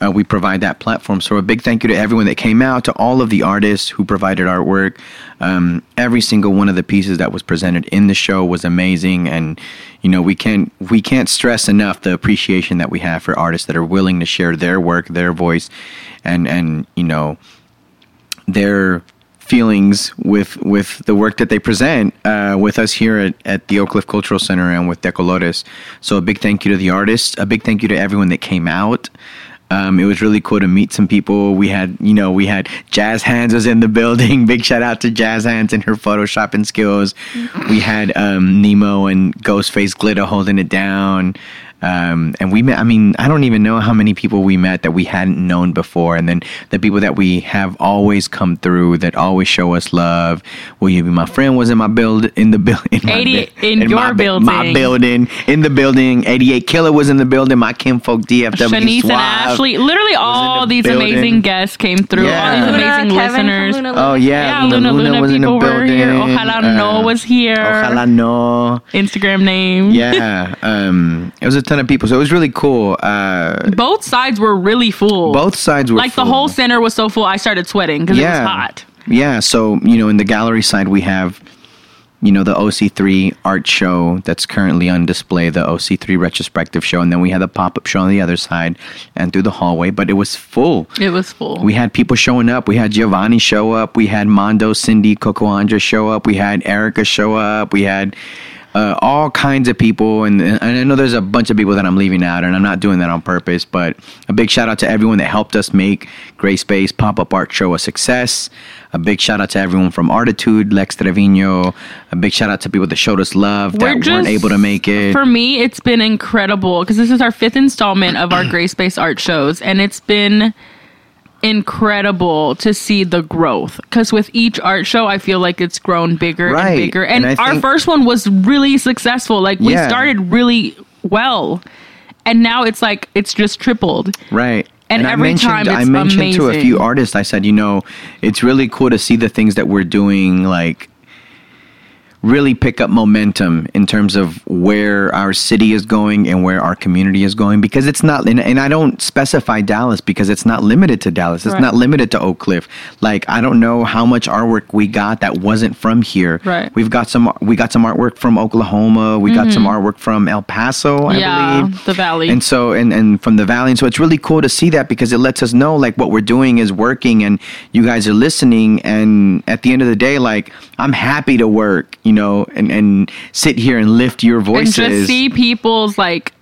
uh, we provide that platform. So a big thank you to everyone that came out, to all of the artists who provided artwork. Um, every single one of the pieces that was presented in the show was amazing, and you know we can't we can't stress enough the appreciation that we have for artists that are willing to share their work, their voice, and and you know their feelings with with the work that they present uh, with us here at, at the Oak Cliff Cultural Center and with De Colores. So a big thank you to the artists. A big thank you to everyone that came out. Um, it was really cool to meet some people. We had, you know, we had Jazz Hands was in the building. Big shout out to Jazz Hands and her photoshopping skills. We had um, Nemo and Ghostface Glitter holding it down. Um, and we met, I mean, I don't even know how many people we met that we hadn't known before. And then the people that we have always come through that always show us love. Will you be my friend was in my build, in the building, in, 80 bu- in your my, building. my building, in the building. 88 Killer was in the building. My kinfolk DFW. Shanice and Ashley. Literally all the these building. amazing guests came through. Yeah. All these Luna, amazing Kevin from listeners. Luna Oh yeah, Yeah, Luna Luna, was in the people were building. here. Ojalá no was here. Ojalá no. Instagram name. Yeah, um, it was a ton of people, so it was really cool. Uh, Both sides were really full. both sides were like full. the whole center was so full, I started sweating because it was hot. Yeah, so you know, in the gallery side, we have you know the OC3 art show that's currently on display, the OC3 retrospective show, and then we had the pop up show on the other side and through the hallway. But it was full. It was full. We had people showing up. We had Giovanni show up. We had Mondo, Cindy, Coco Andra show up. We had Erica show up. We had uh, all kinds of people. And, and I know there's a bunch of people that I'm leaving out, and I'm not doing that on purpose. But a big shout out to everyone that helped us make Gray Space Pop Up Art Show a success. A big shout out to everyone from Artitude, Lex Trevino. A big shout out to people that showed us love that weren't able to make it. For me, it's been incredible because this is our fifth installment of our Gray Space art shows, and it's been incredible to see the growth. Because with each art show, I feel like it's grown bigger Right. and bigger. And, And our think- first one was really successful. Like we Yeah. started really well, and now it's like it's just tripled. Right. And I every mentioned, time I mentioned to a few artists, I said, you know, it's really cool to see the things that we're doing, like really pick up momentum in terms of where our city is going and where our community is going because it's not and, and I don't specify Dallas because it's not limited to Dallas. It's Right. not limited to Oak Cliff. Like I don't know how much artwork we got that wasn't from here. Right. We've got some we got some artwork from Oklahoma. We got some artwork from El Paso, I Mm-hmm. Yeah, believe. the Valley. And so and, and from the valley. And so it's really cool to see that because it lets us know like what we're doing is working and you guys are listening and at the end of the day, like I'm happy to work, you know, and, and sit here and lift your voices and just see people's like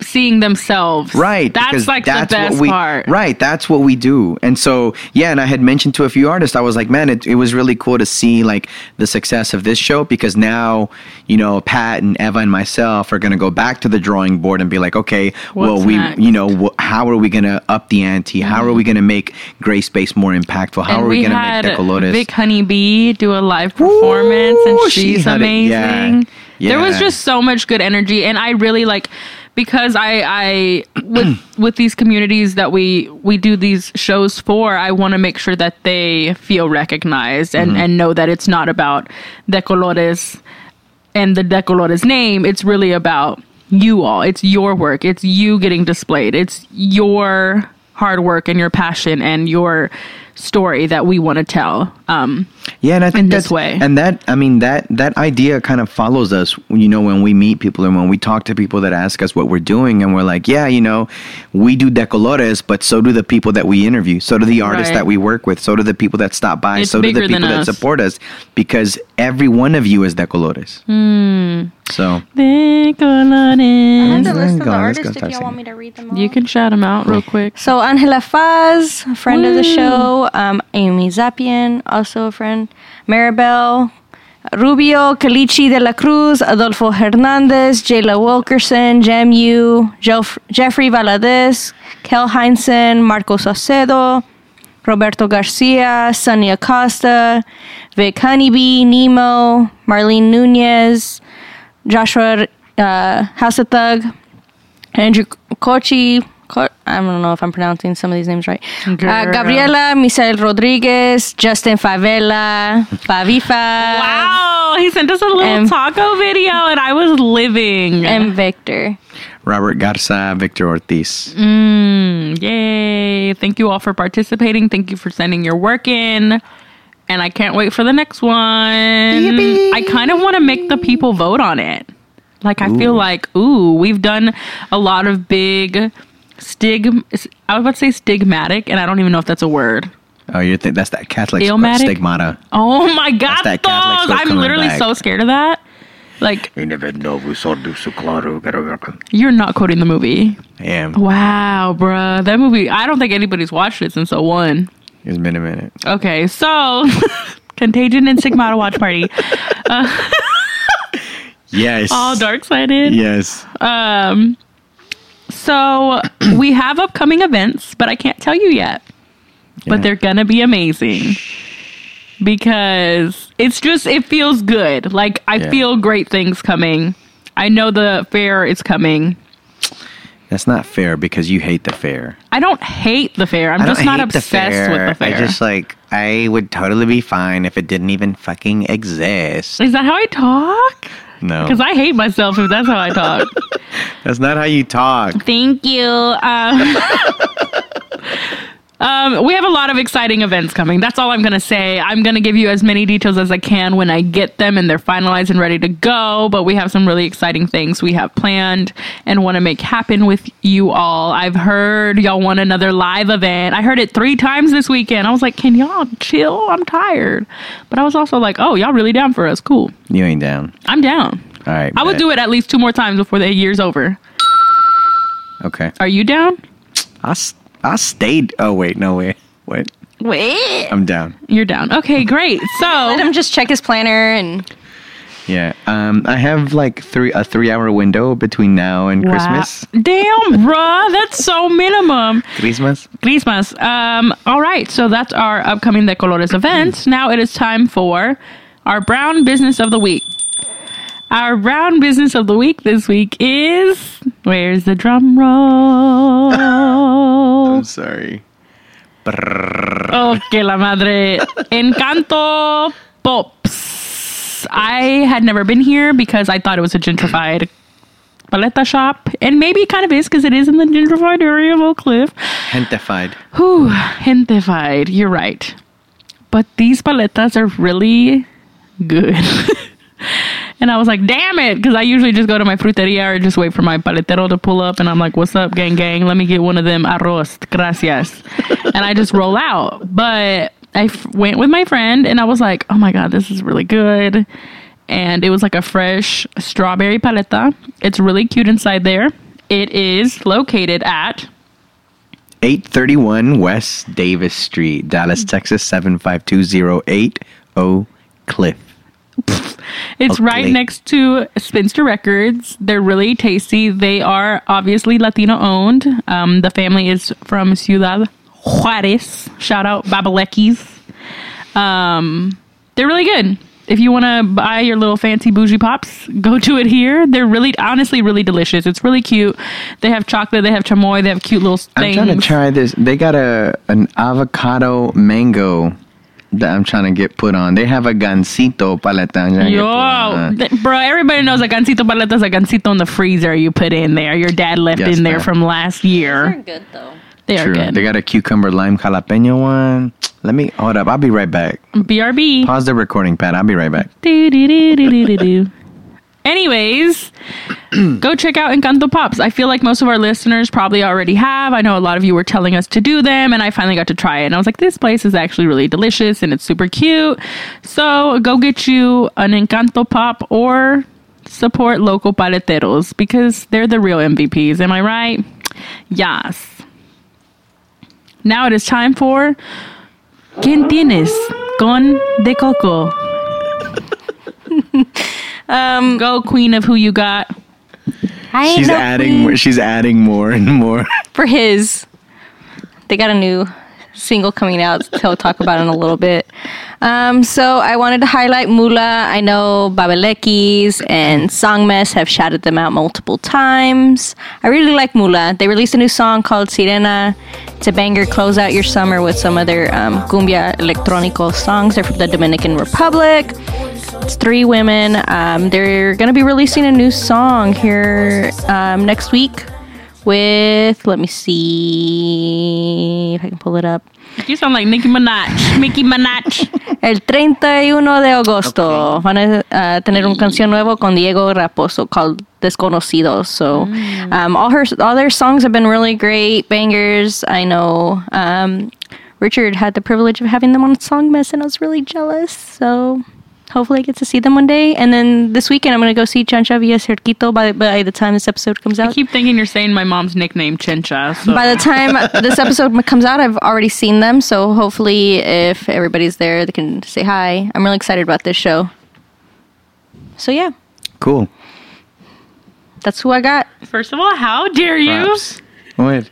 seeing themselves. Right. That's like that's the best what we, part. Right. That's what we do. And so, yeah, and I had mentioned to a few artists, I was like, man, it, it was really cool to see like the success of this show because now, you know, Pat and Eva and myself are going to go back to the drawing board and be like, okay, well, we, next? Mm-hmm. you know, wh- how are we going to up the ante? How are we going to make Gray Space more impactful? How and are we, we going to make De Colores? Vic Honeybee do a live performance, Ooh, and she she's it, amazing. yeah. There was just so much good energy, and I really like because I I with with these communities that we we do these shows for. I want to make sure that they feel recognized and Mm-hmm. and know that it's not about De Colores and the De Colores name. It's really about you all. It's your work. It's you getting displayed. It's your hard work and your passion and your story that we want to tell. Um, Yeah, and I think in this that's, way. And that, I mean, that that idea kind of follows us. You know, when we meet people and when we talk to people that ask us what we're doing, and we're like, yeah, you know, we do De Colores, but so do the people that we interview, so do the artists Right. that we work with, so do the people that stop by, It's so do the people that support us, because every one of you is De Colores. Hmm. So I have De Colores. the list of the go, let's go artists if y'all want me to read them all. You can shout them out real quick. So Angela Faz, a friend of the Woo. Um, Amy Zapian, also a friend. Maribel Rubio, Calici de la Cruz, Adolfo Hernandez, Jayla Wilkerson, Jem Yu, Jeff- Jeffrey Valadez, Kel Heinzen, Marcos Acedo, Roberto Garcia, Sunny Acosta, Vic Honeybee, Nemo, Marlene Nunez, Joshua uh, Hasselthug, Andrew Kochi. Ko- I don't know if I'm pronouncing some of these names right. Uh, Gabriela Misael Rodriguez, Justin Favela, Favifa, Wow, he sent us a little Um, taco video, and I was living. and Victor. Robert Garza, Victor Ortiz. Mm, yay! Thank you all for participating. Thank you for sending your work in. And I can't wait for the next one. I kind of want to make the people vote on it. Like, I feel like, ooh, we've done a lot of big stig. I was about to say stigmatic, and I don't even know if that's a word. Oh, you think that's that Catholic Illmatic? stigmata? Oh my god, that Catholic those! I'm literally back. so scared of that. Like, You never know who saw do so claro. you're not quoting the movie. Yeah, Wow, bruh. That movie, I don't think anybody's watched it since 01. it's been a minute. Okay, so Contagion and Stigmata Watch Party. Yes. All dark sided. Yes. Um so we have upcoming events, but I can't tell you yet. But they're gonna be amazing. Because it's just it feels good. Like I Yeah. feel great things coming. I know the fair is coming. That's not fair because you hate the fair. I don't hate the fair. I'm just not hate the obsessed with the fair. I just like I would totally be fine if it didn't even fucking exist. Is that how I talk? No, Because I hate myself if that's how I talk. that's not how you talk. Thank you. Um, um, we have a lot of exciting events coming. That's all I'm going to say. I'm going to give you as many details as I can when I get them and they're finalized and ready to go. But we have some really exciting things we have planned and want to make happen with you all. I've heard y'all want another live event. I heard it three times this weekend. I was like, can y'all chill? I'm tired. But I was also like, oh, y'all really down for us? Cool. You ain't down. I'm down. All right. I would do it at least two more times before the year's over. Okay. Are you down? I s- I stayed. Oh wait, no wait. Wait. Wait. I'm down. You're down. Okay, great. So let him just check his planner and Yeah. Um. I have like three a three hour window between now and Wow. Christmas. Damn, bruh, that's so minimum. Christmas. Christmas. Um, all right, so that's our upcoming De Colores events. Now it is time for our brown business of the week. Our brown business of the week this week is where's the drum roll? I'm sorry. Oh, que la madre. Encanto Pops. I had never been here because I thought it was a gentrified paleta shop, and maybe it kind of is because it is in the gentrified area of Oak Cliff. Gentified. Whew, gentified. You're right. But these paletas are really good. and I was like, damn it, because I usually just go to my fruteria or just wait for my paletero to pull up, and I'm like, what's up, gang, gang? Let me get one of them arroz, gracias. and I just roll out. But I f- went with my friend, and I was like, oh my god, this is really good. And it was like a fresh strawberry paleta. It's really cute inside there. It is located at 831 West Davis Street, Dallas, Texas 75208 Oak Cliff. It's right next to Spinster Records. They're really tasty. They are obviously Latino owned. Um, the family is from Ciudad Juarez. Shout out Babalekis. Um, they're really good. If you want to buy your little fancy bougie pops, go to it here. They're really, honestly, really delicious. It's really cute. They have chocolate. They have chamoy. They have cute little things. I'm trying to try this. They got a an avocado mango that I'm trying to get put on. They have a gansito paleta. I'm trying get put Yo, uh, on. th- bro, everybody knows a gansito paleta is a gansito in the freezer you put in there. Your dad left Yes, in there ma'am. from last year. They're good though. They are good. They got a cucumber lime jalapeno one. Let me hold up. I'll be right back. BRB. Pause the recording pad. I'll be right back. Do-do-do-do-do-do. Anyways, go check out Encanto Pops. I feel like most of our listeners probably already have. I know a lot of you were telling us to do them, and I finally got to try it. And I was like, this place is actually really delicious and it's super cute. So go get you an Encanto Pop or support local paleteros because they're the real MVPs. Am I right? Yes. Now it is time for ¿Quién tienes con de coco? Um, go queen of who you got. I ain't She's no adding. queen. More, she's adding more and more. for his. They got a new single coming out. He'll talk about it in a little bit. Um, so I wanted to highlight Mula. I know Babelekis and Song Mess have shouted them out multiple times. I really like Mula. They released a new song called Sirena. It's a banger. Close out your summer with some of their um, cumbia electronico songs. They're from the Dominican Republic. It's three women. Um, they're going to be releasing a new song here um, next week with, let me see if I can pull it up. You sound like Nicki Minaj. Nicki Minaj. El 31 de agosto van a uh, tener un canción nuevo con Diego Raposo called Desconocidos. So, um, all her all their songs have been really great bangers. I know um, Richard had the privilege of having them on Song Mess, and I was really jealous. So, hopefully, I get to see them one day. And then this weekend, I'm going to go see Chancha Vía Circuito by by the time this episode comes out. I keep thinking you're saying my mom's nickname, Chincha. So. By the time this episode comes out, I've already seen them. So hopefully, if everybody's there, they can say hi. I'm really excited about this show. So yeah, Cool. that's who I got. First of all, how dare you? Props. What?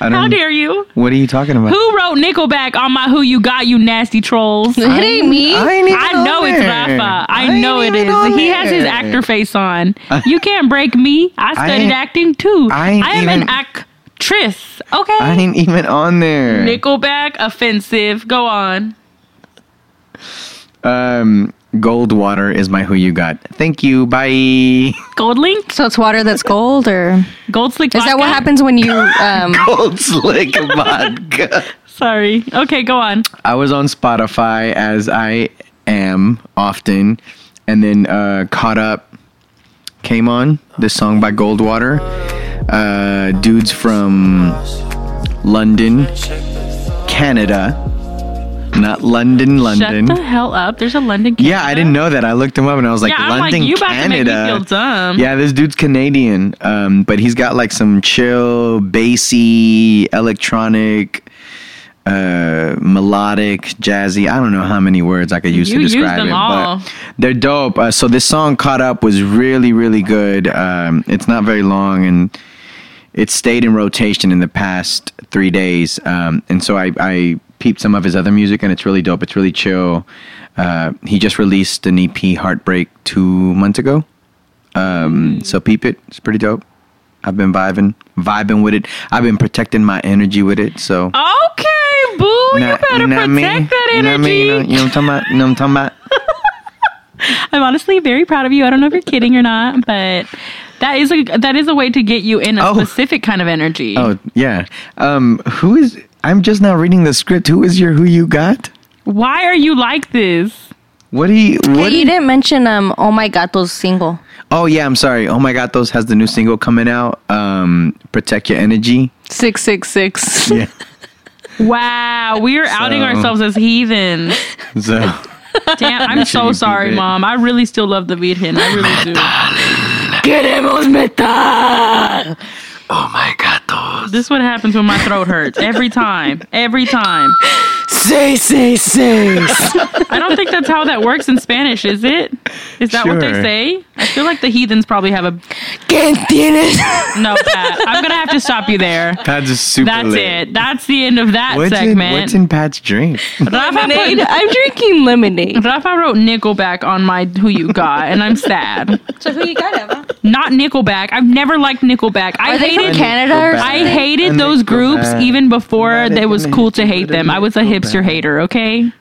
I How dare you? What are you talking about? Who wrote Nickelback on my Who You Got, you nasty trolls? It ain't me. I ain't even I on know it's there. Rafa. I, ain't know it even is. on He has his actor face on. You can't break me. I studied ain't- acting too. I ain't am even- an actress. Okay. I ain't even on there. Nickelback offensive. Go on. Um, Goldwater is my who you got. Thank you. Bye. Gold link. So it's water that's gold, or Gold slick. is that what happens when you? Um, Gold Slick Vodka. Sorry. Okay, go on. I was on Spotify as I am often, and then uh, caught up. Came on this song by Goldwater. Uh, dudes from London, Canada, not London, London. Shut the hell up. There's a London. Yeah, I didn't know that. I looked him up and I was like, Yeah, like, London, you about to make me Canada. Yeah, this dude's Canadian, um, but he's got like some chill, bassy, electronic, uh, melodic, jazzy. I don't know how many words I could use You to describe them it, all. but they're dope. Uh, so this song "Caught Up" was really, really good. Um, it's not very long and it stayed in rotation in the past three days. Um, and so I, I peeped some of his other music, and it's really dope. It's really chill. Uh, he just released an EP, Heartbreak, two months ago. Um, So peep it. It's pretty dope. I've been vibing, vibing with it. I've been protecting my energy with it. So Okay, boo. Nah, you better I protect mean? that You know what I energy. mean? You know, you know what I'm talking about? You know what I'm talking about? I'm honestly very proud of you. I don't know if you're kidding or not, but that is a that is a way to get you in a Oh. specific kind of energy. Oh yeah. Um, who is? I'm just now reading the script. Who is your who you got? Why are you like this? What do you? What? Hey, you you- didn't mention um Oh My Gato's single. oh yeah, I'm sorry. Oh my God, those has the new single coming out. Um, protect your energy. Six six six. Yeah. Wow, we are outing So- ourselves as heathens. So Damn, I'm so sorry, mom. I really still love the beat Virgen. I really do. Queremos metal. Oh my God, those. This is what happens when my throat hurts. Every time. Every time. Say say say. I don't think that's how that works in Spanish, is it? Is that what they say? I feel like the heathens probably have a ¿Qué tienes? no, Pat. I'm gonna have to stop you there. Pat's is super That's lit. it. That's the end of that What's in, segment. what's in Pat's drink? Rafa, Lemonade. put, I'm drinking lemonade. Rafa wrote Nickelback on my Who You Got, and I'm sad. So who you got, Eva? Not Nickelback. I've never liked Nickelback. I Are they from hated. Canada or I hated those groups even before Nobody it was cool to hate them. I was a hipster Nickelback. hater. Okay.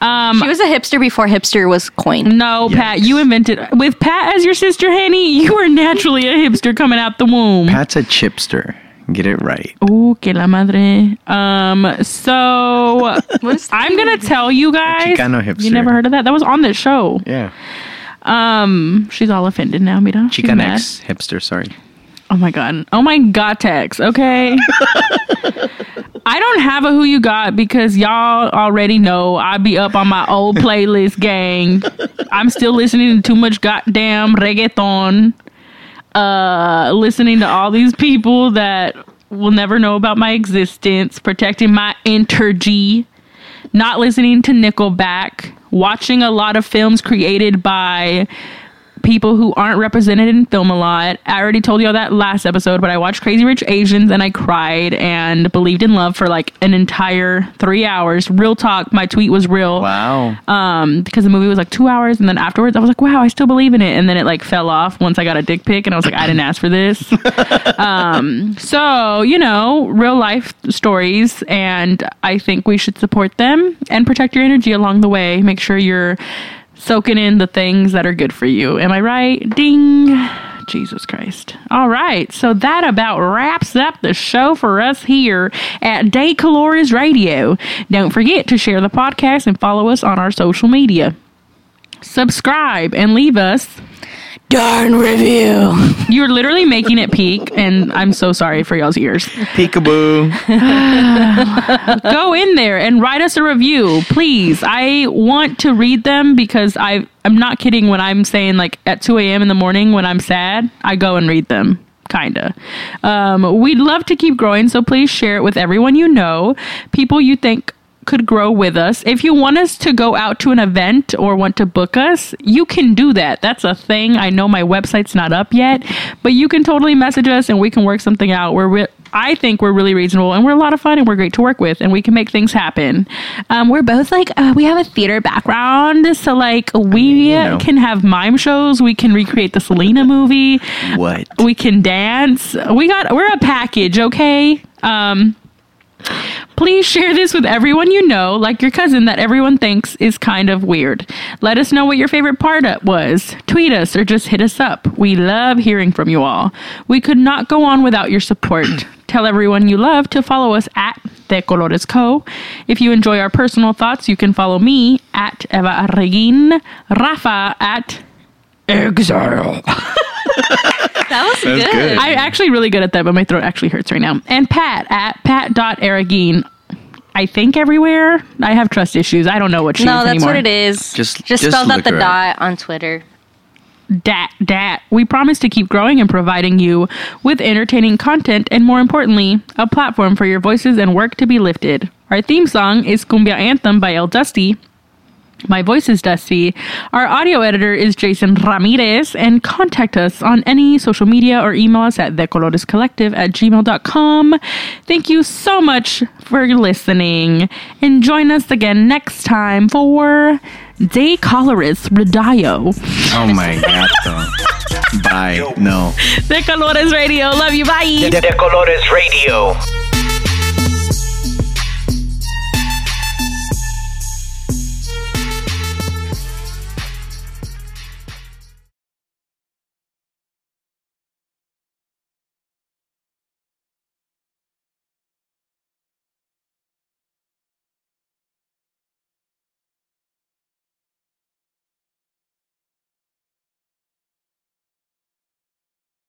Um, She was a hipster before hipster was coined. No, Pat, you invented with Pat as your sister, Henny. You were naturally a hipster coming out the womb. Pat's a chipster. Get it right. Ooh, que la madre. Um, so I'm gonna tell you guys. Chicano hipster. You never heard of that? That was on this show. Yeah. Um, she's all offended now, mira. She's mad. Chicanex hipster. Sorry. Oh my god. Oh my god, Tex. Okay. I don't have a who you got because y'all already know I be up on my old playlist gang. I'm still listening to too much goddamn reggaeton. Uh listening to all these people that will never know about my existence, protecting my energy, not listening to Nickelback, watching a lot of films created by people who aren't represented in film a lot. I already told you all that last episode, but I watched Crazy Rich Asians and I cried and believed in love for like an entire three hours. Real talk, my tweet was real. Wow. Um, because the movie was like two hours, and then afterwards I was like, wow, I still believe in it. And then it like fell off once I got a dick pic, and I was like, I didn't ask for this. um, so you know, real life stories, and I think we should support them and protect your energy along the way. Make sure you're soaking in the things that are good for you. Am I right? Ding. Jesus Christ. All right. So that about wraps up the show for us here at De Colores Radio. Don't forget to share the podcast and follow us on our social media. Subscribe and leave us. Darn review. You're literally making it peak, and I'm so sorry for y'all's ears. Peekaboo. Go in there and write us a review, please. I want to read them because I I'm not kidding when I'm saying like at 2 a.m. in the morning when I'm sad, I go and read them. Kinda. Um, we'd love to keep growing, so please share it with everyone you know, people you think could grow with us. If you want us to go out to an event or want to book us, you can do that. That's a thing. I know my website's not up yet, but you can totally message us and we can work something out. We're re- I think we're really reasonable and we're a lot of fun and we're great to work with and we can make things happen. Um, we're both like uh, we have a theater background, so like we you know. can have mime shows. We can recreate the Selena movie. What? We can dance. We got we're a package, okay? Um Please share this with everyone you know, like your cousin that everyone thinks is kind of weird. Let us know what your favorite part was. Tweet us or just hit us up. We love hearing from you all. We could not go on without your support. Tell everyone you love to follow us at De Colores Co. If you enjoy our personal thoughts, you can follow me at Eva Arreguin, Rafa at Exile. That was That's good. good. I'm actually really good at that, but my throat actually hurts right now. And Pat at pat.aragine. I think everywhere. I have trust issues. I don't know what she No, is that's what it is. Just- just just spelled out the her dot on Twitter. Dat, dat. We promise to keep growing and providing you with entertaining content and, more importantly, a platform for your voices and work to be lifted. Our theme song is Cumbia Anthem by El Dusty. My voice is Dusty. Our audio editor is Jason Ramirez. And contact us on any social media or email us at thecolorescollective at gmail.com. Thank you so much for listening. And join us again next time for De Coloris Radio. Oh my god. Bye. No. De Colores Radio. Love you. Bye. De Colores Radio.